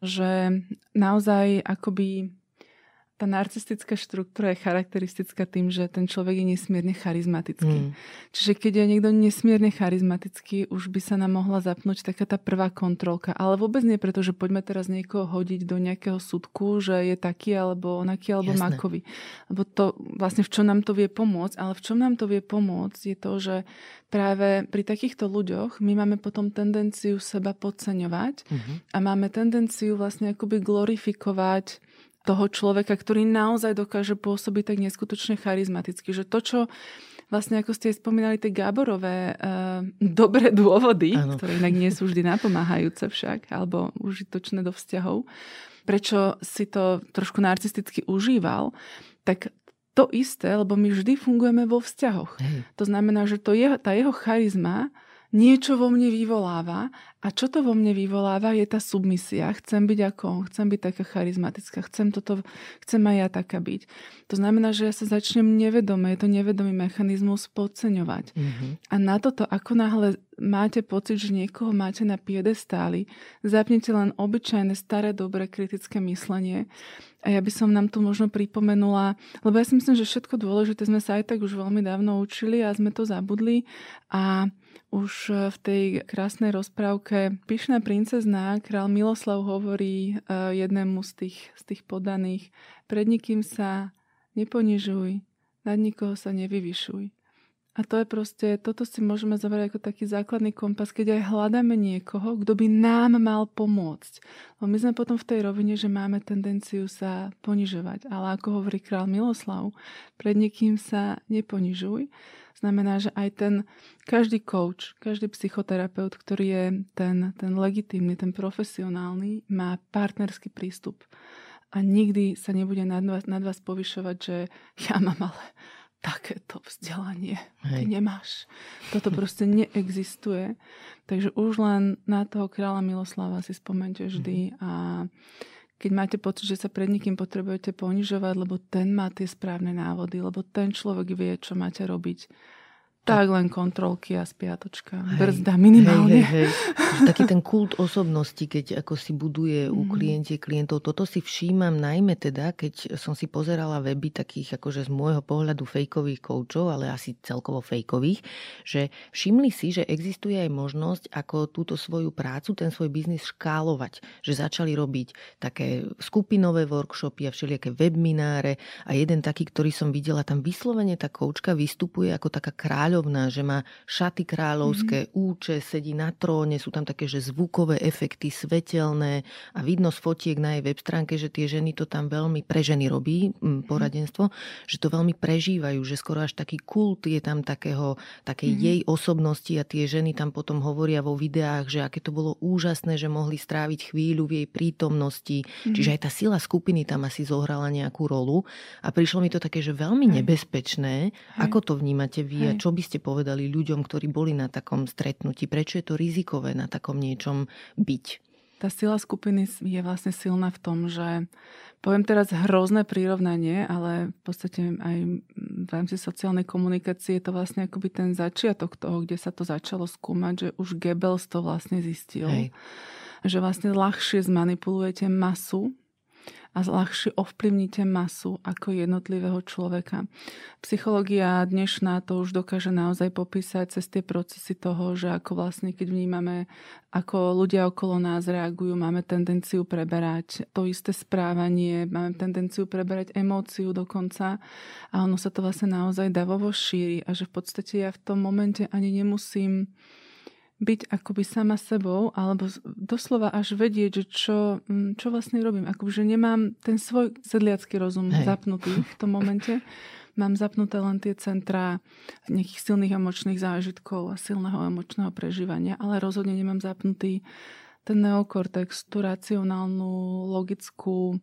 že naozaj akoby tá narcistická štruktúra je charakteristická tým, že ten človek je nesmierne charizmatický. Mm. Čiže keď je niekto nesmierne charizmatický, už by sa nám mohla zapnúť taká tá prvá kontrolka. Ale vôbec nie preto, že poďme teraz niekoho hodiť do nejakého súdku, že je taký alebo onaký alebo Jasné. makový. Lebo to vlastne v čom nám to vie pomôcť, ale v čom nám to vie pomôcť je to, že práve pri takýchto ľuďoch my máme potom tendenciu seba podceňovať mm-hmm. a máme tendenciu vlastne akoby glorifikovať toho človeka, ktorý naozaj dokáže pôsobiť tak neskutočne charizmaticky. Že to, čo vlastne ako ste spomínali, tie Gáborové uh, dobré dôvody, ano. ktoré inak nie sú vždy napomáhajúce však, alebo užitočné do vzťahov, prečo si to trošku narcisticky užíval, tak to isté, lebo my vždy fungujeme vo vzťahoch. Hej. To znamená, že to je, tá jeho charizma niečo vo mne vyvoláva a čo to vo mne vyvoláva je tá submisia. Chcem byť ako on, chcem byť taká charizmatická, chcem, toto, chcem aj ja taká byť. To znamená, že ja sa začnem nevedome, je to nevedomý mechanizmus podceňovať. Mm-hmm. A na toto, ako náhle máte pocit, že niekoho máte na piedestáli, zapnite len obyčajné, staré, dobré kritické myslenie a ja by som nám tu možno pripomenula, lebo ja si myslím, že všetko dôležité sme sa aj tak už veľmi dávno učili a sme to zabudli a už v tej krásnej rozprávke Pyšná princezná král Miloslav hovorí e, jednému z tých, z tých podaných pred nikým sa neponižuj, nad nikoho sa nevyvyšuj. A to je proste, toto si môžeme zobrať ako taký základný kompas, keď aj hľadáme niekoho, kto by nám mal pomôcť. Lebo my sme potom v tej rovine, že máme tendenciu sa ponižovať. Ale ako hovorí král Miloslav, pred niekým sa neponižuj. Znamená, že aj ten každý coach, každý psychoterapeut, ktorý je ten, ten legitímny, ten profesionálny, má partnerský prístup. A nikdy sa nebude nad vás, nad vás povyšovať, že ja mám ale takéto vzdelanie. Hej. Ty nemáš. Toto proste neexistuje. Takže už len na toho kráľa Miloslava si spomente vždy mhm. a keď máte pocit, že sa pred nikým potrebujete ponižovať, lebo ten má tie správne návody, lebo ten človek vie, čo máte robiť, tak len kontrolky a spiatočka. Hej, Brzda minimálne. Hej, hej, hej. Taký ten kult osobnosti, keď ako si buduje u mhm. klientie klientov. Toto si všímam najmä teda, keď som si pozerala weby takých akože z môjho pohľadu fejkových koučov, ale asi celkovo fejkových, že všimli si, že existuje aj možnosť, ako túto svoju prácu, ten svoj biznis škálovať. Že začali robiť také skupinové workshopy a všelijaké webináre a jeden taký, ktorý som videla, tam vyslovene tá koučka vystupuje ako taká kráľ kráľovná, že má šaty kráľovské, mm-hmm. úče, sedí na tróne, sú tam také, že zvukové efekty, svetelné a vidno z fotiek na jej web stránke, že tie ženy to tam veľmi, pre ženy robí mm, poradenstvo, mm-hmm. že to veľmi prežívajú, že skoro až taký kult je tam takého, takej mm-hmm. jej osobnosti a tie ženy tam potom hovoria vo videách, že aké to bolo úžasné, že mohli stráviť chvíľu v jej prítomnosti. Mm-hmm. Čiže aj tá sila skupiny tam asi zohrala nejakú rolu a prišlo mi to také, že veľmi nebezpečné. Hej. Ako to vnímate vy Hej. a čo by ste povedali ľuďom, ktorí boli na takom stretnutí? Prečo je to rizikové na takom niečom byť? Tá sila skupiny je vlastne silná v tom, že poviem teraz hrozné prirovnanie, ale v podstate aj v rámci sociálnej komunikácie je to vlastne akoby ten začiatok toho, kde sa to začalo skúmať, že už Goebbels to vlastne zistil. Hej. Že vlastne ľahšie zmanipulujete masu a ľahšie ovplyvníte masu ako jednotlivého človeka. Psychológia dnešná to už dokáže naozaj popísať cez tie procesy toho, že ako vlastne keď vnímame, ako ľudia okolo nás reagujú, máme tendenciu preberať to isté správanie, máme tendenciu preberať emóciu dokonca a ono sa to vlastne naozaj davovo šíri a že v podstate ja v tom momente ani nemusím byť akoby sama sebou, alebo doslova až vedieť, že čo, mm, čo vlastne robím. Akoby, že nemám ten svoj sedliacký rozum Hej. zapnutý v tom momente. Mám zapnuté len tie centrá nejakých silných emočných zážitkov a silného emočného prežívania, ale rozhodne nemám zapnutý ten neokortex, tú racionálnu, logickú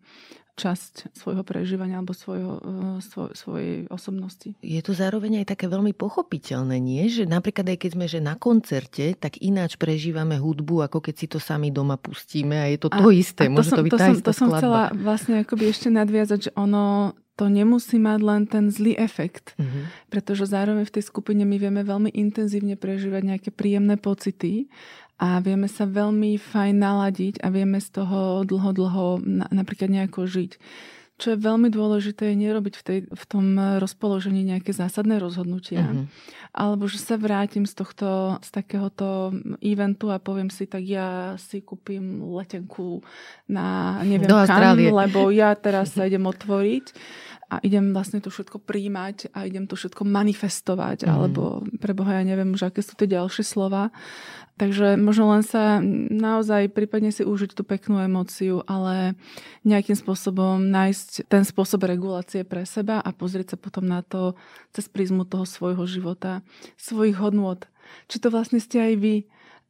časť svojho prežívania alebo svojho, eh, svoj, svojej osobnosti. Je to zároveň aj také veľmi pochopiteľné, nie? Že napríklad aj keď sme že na koncerte, tak ináč prežívame hudbu, ako keď si to sami doma pustíme a je to to a, isté. A to Môže som, to byť to tá som, to som chcela vlastne akoby ešte nadviazať, že ono to nemusí mať len ten zlý efekt, mm-hmm. pretože zároveň v tej skupine my vieme veľmi intenzívne prežívať nejaké príjemné pocity a vieme sa veľmi fajn naladiť a vieme z toho dlho, dlho napríklad nejako žiť. Čo je veľmi dôležité, je nerobiť v, tej, v tom rozpoložení nejaké zásadné rozhodnutia. Mm-hmm. Alebo že sa vrátim z tohto, z takéhoto eventu a poviem si, tak ja si kúpim letenku na neviem Do kam, lebo ja teraz sa idem otvoriť a idem vlastne to všetko príjmať a idem to všetko manifestovať, mm. alebo pre Boha ja neviem už, aké sú tie ďalšie slova. Takže možno len sa naozaj prípadne si užiť tú peknú emóciu, ale nejakým spôsobom nájsť ten spôsob regulácie pre seba a pozrieť sa potom na to cez prízmu toho svojho života, svojich hodnôt. Či to vlastne ste aj vy,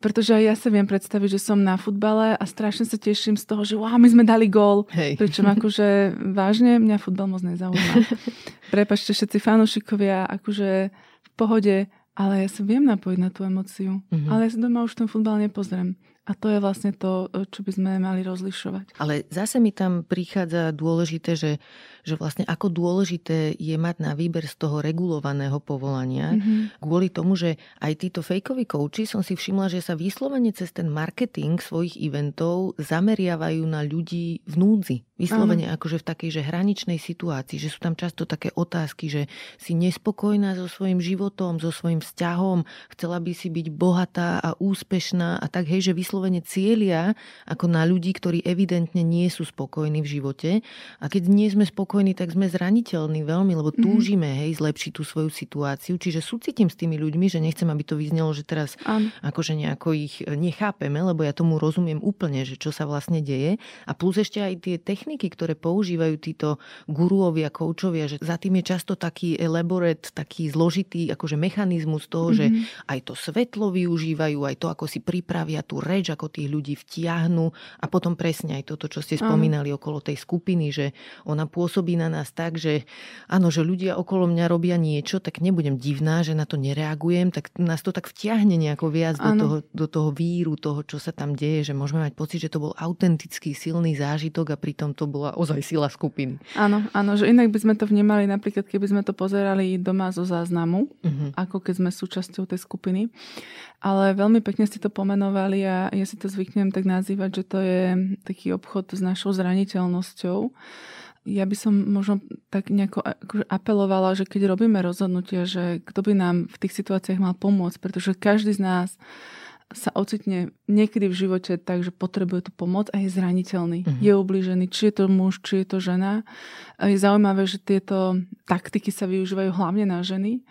pretože aj ja sa viem predstaviť, že som na futbale a strašne sa teším z toho, že wow, my sme dali gól. Hej. Pričom akože vážne mňa futbal moc nezaujíma. Prepačte všetci fanúšikovia, akože v pohode, ale ja sa viem napojiť na tú emociu. Mm-hmm. Ale ja sa doma už ten futbal nepozriem. A to je vlastne to, čo by sme mali rozlišovať. Ale zase mi tam prichádza dôležité, že, že vlastne ako dôležité je mať na výber z toho regulovaného povolania. Mm-hmm. Kvôli tomu, že aj títo fejkoví kouči som si všimla, že sa vyslovene cez ten marketing svojich eventov zameriavajú na ľudí v núdzi. Vyslovene uh-huh. akože v takej že hraničnej situácii, že sú tam často také otázky, že si nespokojná so svojím životom, so svojím vzťahom, chcela by si byť bohatá a úspešná a tak hej, že vyslovene cieľia ako na ľudí, ktorí evidentne nie sú spokojní v živote. A keď nie sme spokojní, tak sme zraniteľní veľmi, lebo mhm. túžime hej, zlepšiť tú svoju situáciu. Čiže súcitím s tými ľuďmi, že nechcem, aby to vyznelo, že teraz uh-huh. akože nejako ich nechápeme, lebo ja tomu rozumiem úplne, že čo sa vlastne deje. A plus ešte aj tie techniky ktoré používajú títo guruovia, koučovia, že za tým je často taký elaborate, taký zložitý akože mechanizmus toho, mm-hmm. že mhm. aj to svetlo využívajú, aj to, ako si pripravia tú reč, ako tých ľudí vtiahnu a potom presne aj toto, čo ste spomínali mm. okolo tej skupiny, že ona pôsobí na nás tak, že áno, že ľudia okolo mňa robia niečo, tak nebudem divná, že na to nereagujem, tak nás to tak vtiahne nejako viac do toho, do toho víru, toho, čo sa tam deje, že môžeme mať pocit, že to bol autentický, silný zážitok a pritom to bola ozaj sila skupiny. Áno, áno, že inak by sme to vnímali napríklad, keby sme to pozerali doma zo záznamu, uh-huh. ako keď sme súčasťou tej skupiny. Ale veľmi pekne ste to pomenovali a ja si to zvyknem tak nazývať, že to je taký obchod s našou zraniteľnosťou. Ja by som možno tak nejako akože apelovala, že keď robíme rozhodnutia, že kto by nám v tých situáciách mal pomôcť, pretože každý z nás sa ocitne niekedy v živote tak, že potrebuje tú pomoc a je zraniteľný, uh-huh. je ubližený, či je to muž, či je to žena. Je zaujímavé, že tieto taktiky sa využívajú hlavne na ženy.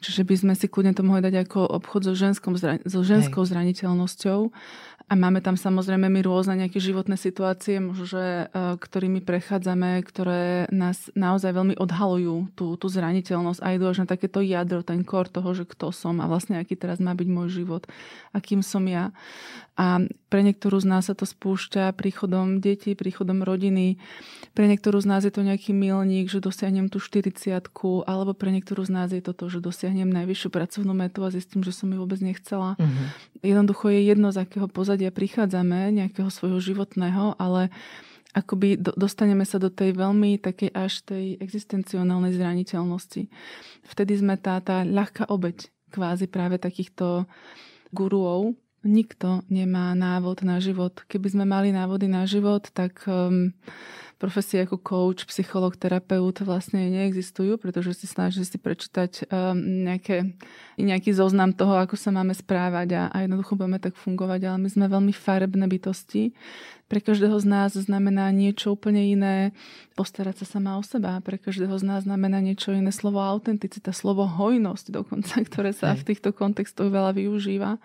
Čiže by sme si kľudne to mohli dať ako obchod so, ženskom, so ženskou Hej. zraniteľnosťou a máme tam samozrejme my rôzne nejaké životné situácie, možno, e, ktorými prechádzame, ktoré nás naozaj veľmi odhalujú tú, tú zraniteľnosť a idú až na takéto jadro, ten kor toho, že kto som a vlastne aký teraz má byť môj život, akým som ja. A pre niektorú z nás sa to spúšťa príchodom detí, príchodom rodiny. Pre niektorú z nás je to nejaký milník, že dosiahnem tú 40 alebo pre niektorú z nás je to to, že dosiahnem najvyššiu pracovnú metu a zistím, že som ju vôbec nechcela. Uh-huh. Jednoducho je jedno, z akého pozadia prichádzame, nejakého svojho životného, ale akoby dostaneme sa do tej veľmi takej až tej existencionálnej zraniteľnosti. Vtedy sme tá, tá ľahká obeď kvázi práve takýchto guruov, nikto nemá návod na život. Keby sme mali návody na život, tak um, profesie ako coach, psycholog, terapeut vlastne neexistujú, pretože si snaží si prečítať um, nejaké, nejaký zoznam toho, ako sa máme správať a, a jednoducho budeme tak fungovať, ale my sme veľmi farebné bytosti. Pre každého z nás znamená niečo úplne iné postarať sa sama o seba. Pre každého z nás znamená niečo iné slovo autenticita, slovo hojnosť dokonca, ktoré sa v týchto kontextoch veľa využíva.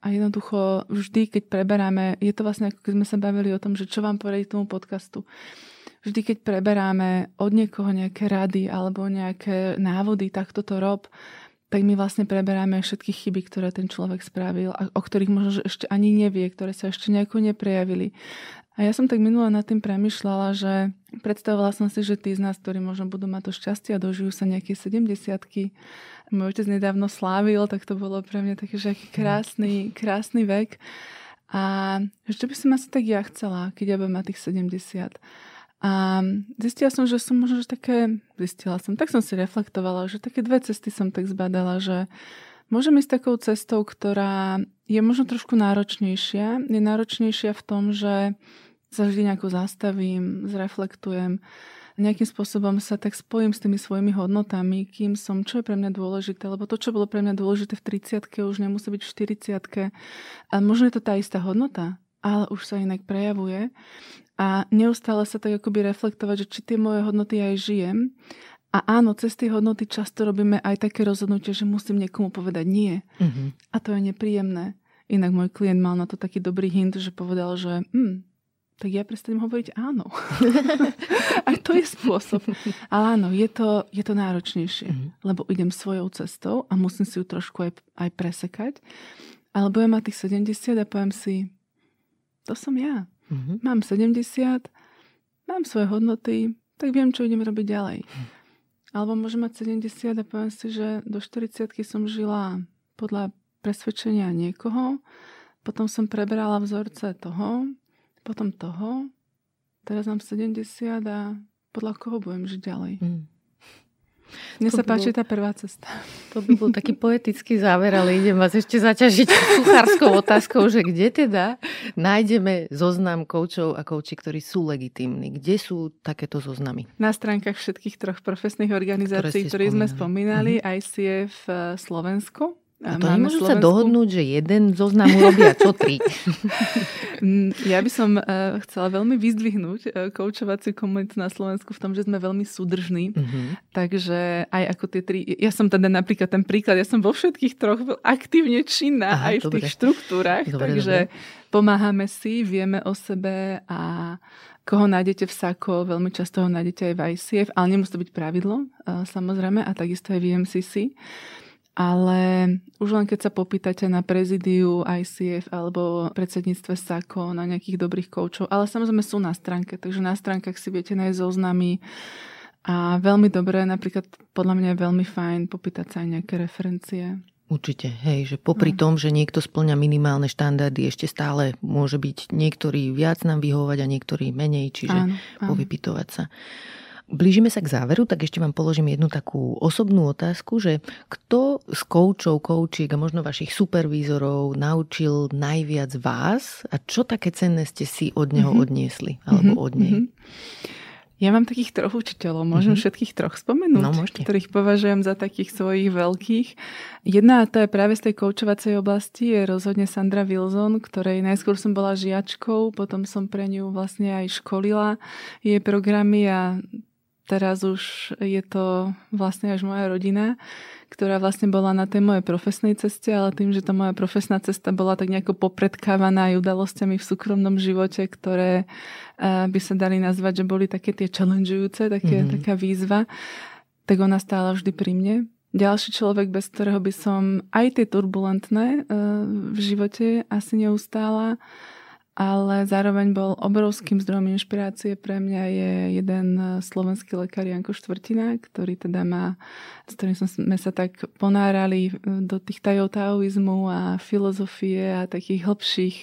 A jednoducho vždy, keď preberáme, je to vlastne ako keď sme sa bavili o tom, že čo vám povedať tomu podcastu. Vždy, keď preberáme od niekoho nejaké rady alebo nejaké návody, tak toto rob, tak my vlastne preberáme všetky chyby, ktoré ten človek spravil a o ktorých možno že ešte ani nevie, ktoré sa ešte nejako neprejavili. A ja som tak minule nad tým premyšľala, že predstavovala som si, že tí z nás, ktorí možno budú mať to šťastie a dožijú sa nejaké 70 môj otec nedávno slávil, tak to bolo pre mňa taký, že aký krásny, krásny vek. A čo by som asi tak ja chcela, keď ja budem mať tých 70. A zistila som, že som možno že také, zistila som, tak som si reflektovala, že také dve cesty som tak zbadala, že môžem ísť takou cestou, ktorá je možno trošku náročnejšia. Je náročnejšia v tom, že sa vždy nejako zastavím, zreflektujem, nejakým spôsobom sa tak spojím s tými svojimi hodnotami, kým som, čo je pre mňa dôležité, lebo to, čo bolo pre mňa dôležité v 30 už nemusí byť v 40 A možno je to tá istá hodnota, ale už sa inak prejavuje. A neustále sa tak akoby reflektovať, že či tie moje hodnoty aj žijem. A áno, cez tie hodnoty často robíme aj také rozhodnutie, že musím niekomu povedať nie. Mm-hmm. A to je nepríjemné. Inak môj klient mal na to taký dobrý hint, že povedal, že hm, tak ja prestanem hovoriť áno. a to je spôsob. Ale áno, je to, je to náročnejšie, mm-hmm. lebo idem svojou cestou a musím si ju trošku aj, aj presekať. Alebo ja mám tých 70 a poviem si, to som ja. Mm-hmm. Mám 70, mám svoje hodnoty, tak viem, čo idem robiť ďalej. Mm. Alebo môžem mať 70 a poviem si, že do 40 som žila podľa presvedčenia niekoho, potom som preberala vzorce toho, potom toho, teraz mám 70 a podľa koho budem žiť ďalej. Mm. Mne to sa páči bol, tá prvá cesta. To by bol taký poetický záver, ale idem vás ešte zaťažiť kuchárskou otázkou, že kde teda nájdeme zoznam koučov a kouči, ktorí sú legitímni? Kde sú takéto zoznamy? Na stránkach všetkých troch profesných organizácií, ktoré sme spomínali, mm-hmm. ICF eh, Slovensko, a to nemôžu Slovensku... sa dohodnúť, že jeden zoznam urobia, čo tri? Mm, ja by som uh, chcela veľmi vyzdvihnúť uh, koučovaciu komunitu na Slovensku v tom, že sme veľmi súdržní. Uh-huh. Takže aj ako tie tri... Ja som teda napríklad ten príklad, ja som vo všetkých troch aktívne činná Aha, aj v dobre. tých štruktúrach. Dobre, takže dobre. pomáhame si, vieme o sebe a koho nájdete v SAKO, veľmi často ho nájdete aj v ICF, ale nemusí to byť pravidlo, uh, samozrejme, a takisto aj v MCC ale už len keď sa popýtate na prezidiu ICF alebo predsedníctve SAKO, na nejakých dobrých koučov, ale samozrejme sú na stránke, takže na stránkach si viete nájsť zoznamy a veľmi dobré, napríklad podľa mňa je veľmi fajn popýtať sa aj nejaké referencie. Určite, hej, že popri no. tom, že niekto splňa minimálne štandardy, ešte stále môže byť niektorý viac nám vyhovovať a niektorý menej, čiže áno, áno. povypitovať sa. Blížime sa k záveru, tak ešte vám položím jednu takú osobnú otázku, že kto z koučov, koučiek a možno vašich supervízorov naučil najviac vás a čo také cenné ste si od neho mm-hmm. odniesli alebo mm-hmm. od nej? Mm-hmm. Ja mám takých troch učiteľov, môžem mm-hmm. všetkých troch spomenúť, no, ktorých považujem za takých svojich veľkých. Jedna, a to je práve z tej koučovacej oblasti, je rozhodne Sandra Wilson, ktorej najskôr som bola žiačkou, potom som pre ňu vlastne aj školila jej programy a teraz už je to vlastne až moja rodina, ktorá vlastne bola na tej mojej profesnej ceste, ale tým, že tá moja profesná cesta bola tak nejako popredkávaná aj udalosťami v súkromnom živote, ktoré eh, by sa dali nazvať, že boli také tie challengeujúce, také, mm-hmm. taká výzva, tak ona stála vždy pri mne. Ďalší človek, bez ktorého by som aj tie turbulentné eh, v živote asi neustála, ale zároveň bol obrovským zdrojom inšpirácie pre mňa je jeden slovenský lekár Janko Štvrtina, ktorý teda má, s ktorým sme sa tak ponárali do tých tajov taoizmu a filozofie a takých hĺbších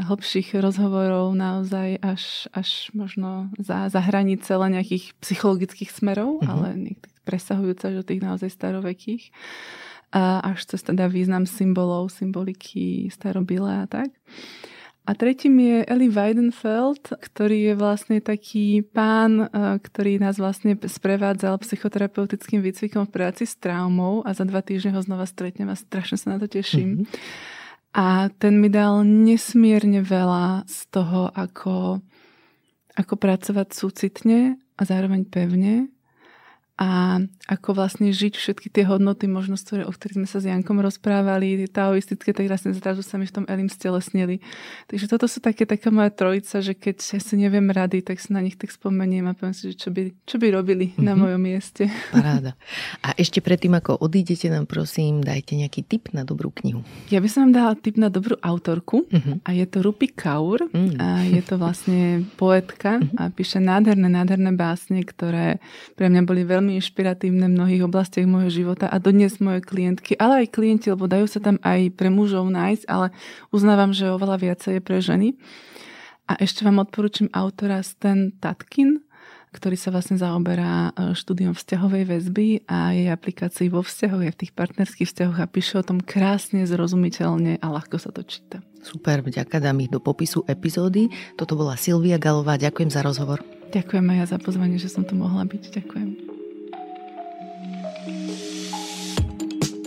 hĺbších rozhovorov naozaj až, až možno za, za hranice len nejakých psychologických smerov, mm-hmm. ale presahujúce do tých naozaj starovekých. až cez teda význam symbolov, symboliky starobile a tak. A tretím je Eli Weidenfeld, ktorý je vlastne taký pán, e, ktorý nás vlastne sprevádzal psychoterapeutickým výcvikom v práci s traumou a za dva týždne ho znova stretnem a strašne sa na to teším. Mm-hmm. A ten mi dal nesmierne veľa z toho, ako, ako pracovať súcitne a zároveň pevne a ako vlastne žiť všetky tie hodnoty, možno, ktoré, o ktorých sme sa s Jankom rozprávali, tie taoistické, tak vlastne zrazu sa mi v tom Elim stelesnili. Takže toto sú také, taká moja trojica, že keď ja si neviem rady, tak si na nich tak spomeniem a poviem si, že čo by, čo by robili mm-hmm. na mhm. mojom mieste. Paráda. A ešte predtým, ako odídete nám, prosím, dajte nejaký tip na dobrú knihu. Ja by som vám dala tip na dobrú autorku mm-hmm. a je to Rupi Kaur. Mm-hmm. A je to vlastne poetka mm-hmm. a píše nádherné, nádherné básne, ktoré pre mňa boli veľmi veľmi inšpiratívne v mnohých oblastiach môjho života a dodnes moje klientky, ale aj klienti, lebo dajú sa tam aj pre mužov nájsť, ale uznávam, že oveľa viacej je pre ženy. A ešte vám odporúčam autora Stan Tatkin, ktorý sa vlastne zaoberá e, štúdiom vzťahovej väzby a jej aplikácií vo vzťahoch, aj v tých partnerských vzťahoch a píše o tom krásne, zrozumiteľne a ľahko sa to číta. Super, vďaka dám ich do popisu epizódy. Toto bola Silvia Galová, ďakujem za rozhovor. Ďakujem aj ja za pozvanie, že som tu mohla byť. Ďakujem.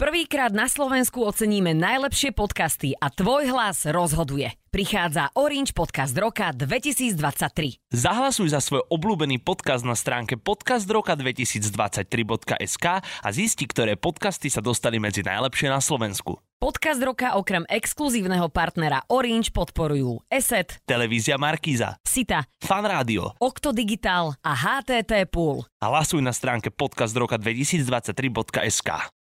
Prvýkrát na Slovensku oceníme najlepšie podcasty a tvoj hlas rozhoduje. Prichádza Orange Podcast Roka 2023. Zahlasuj za svoj obľúbený podcast na stránke podcastroka2023.sk a zisti, ktoré podcasty sa dostali medzi najlepšie na Slovensku. Podcast roka okrem exkluzívneho partnera Orange podporujú ESET, Televízia Markíza, Sita, Fan Rádio, Okto Digital a HTT Pool. Hlasuj na stránke podcastroka2023.sk.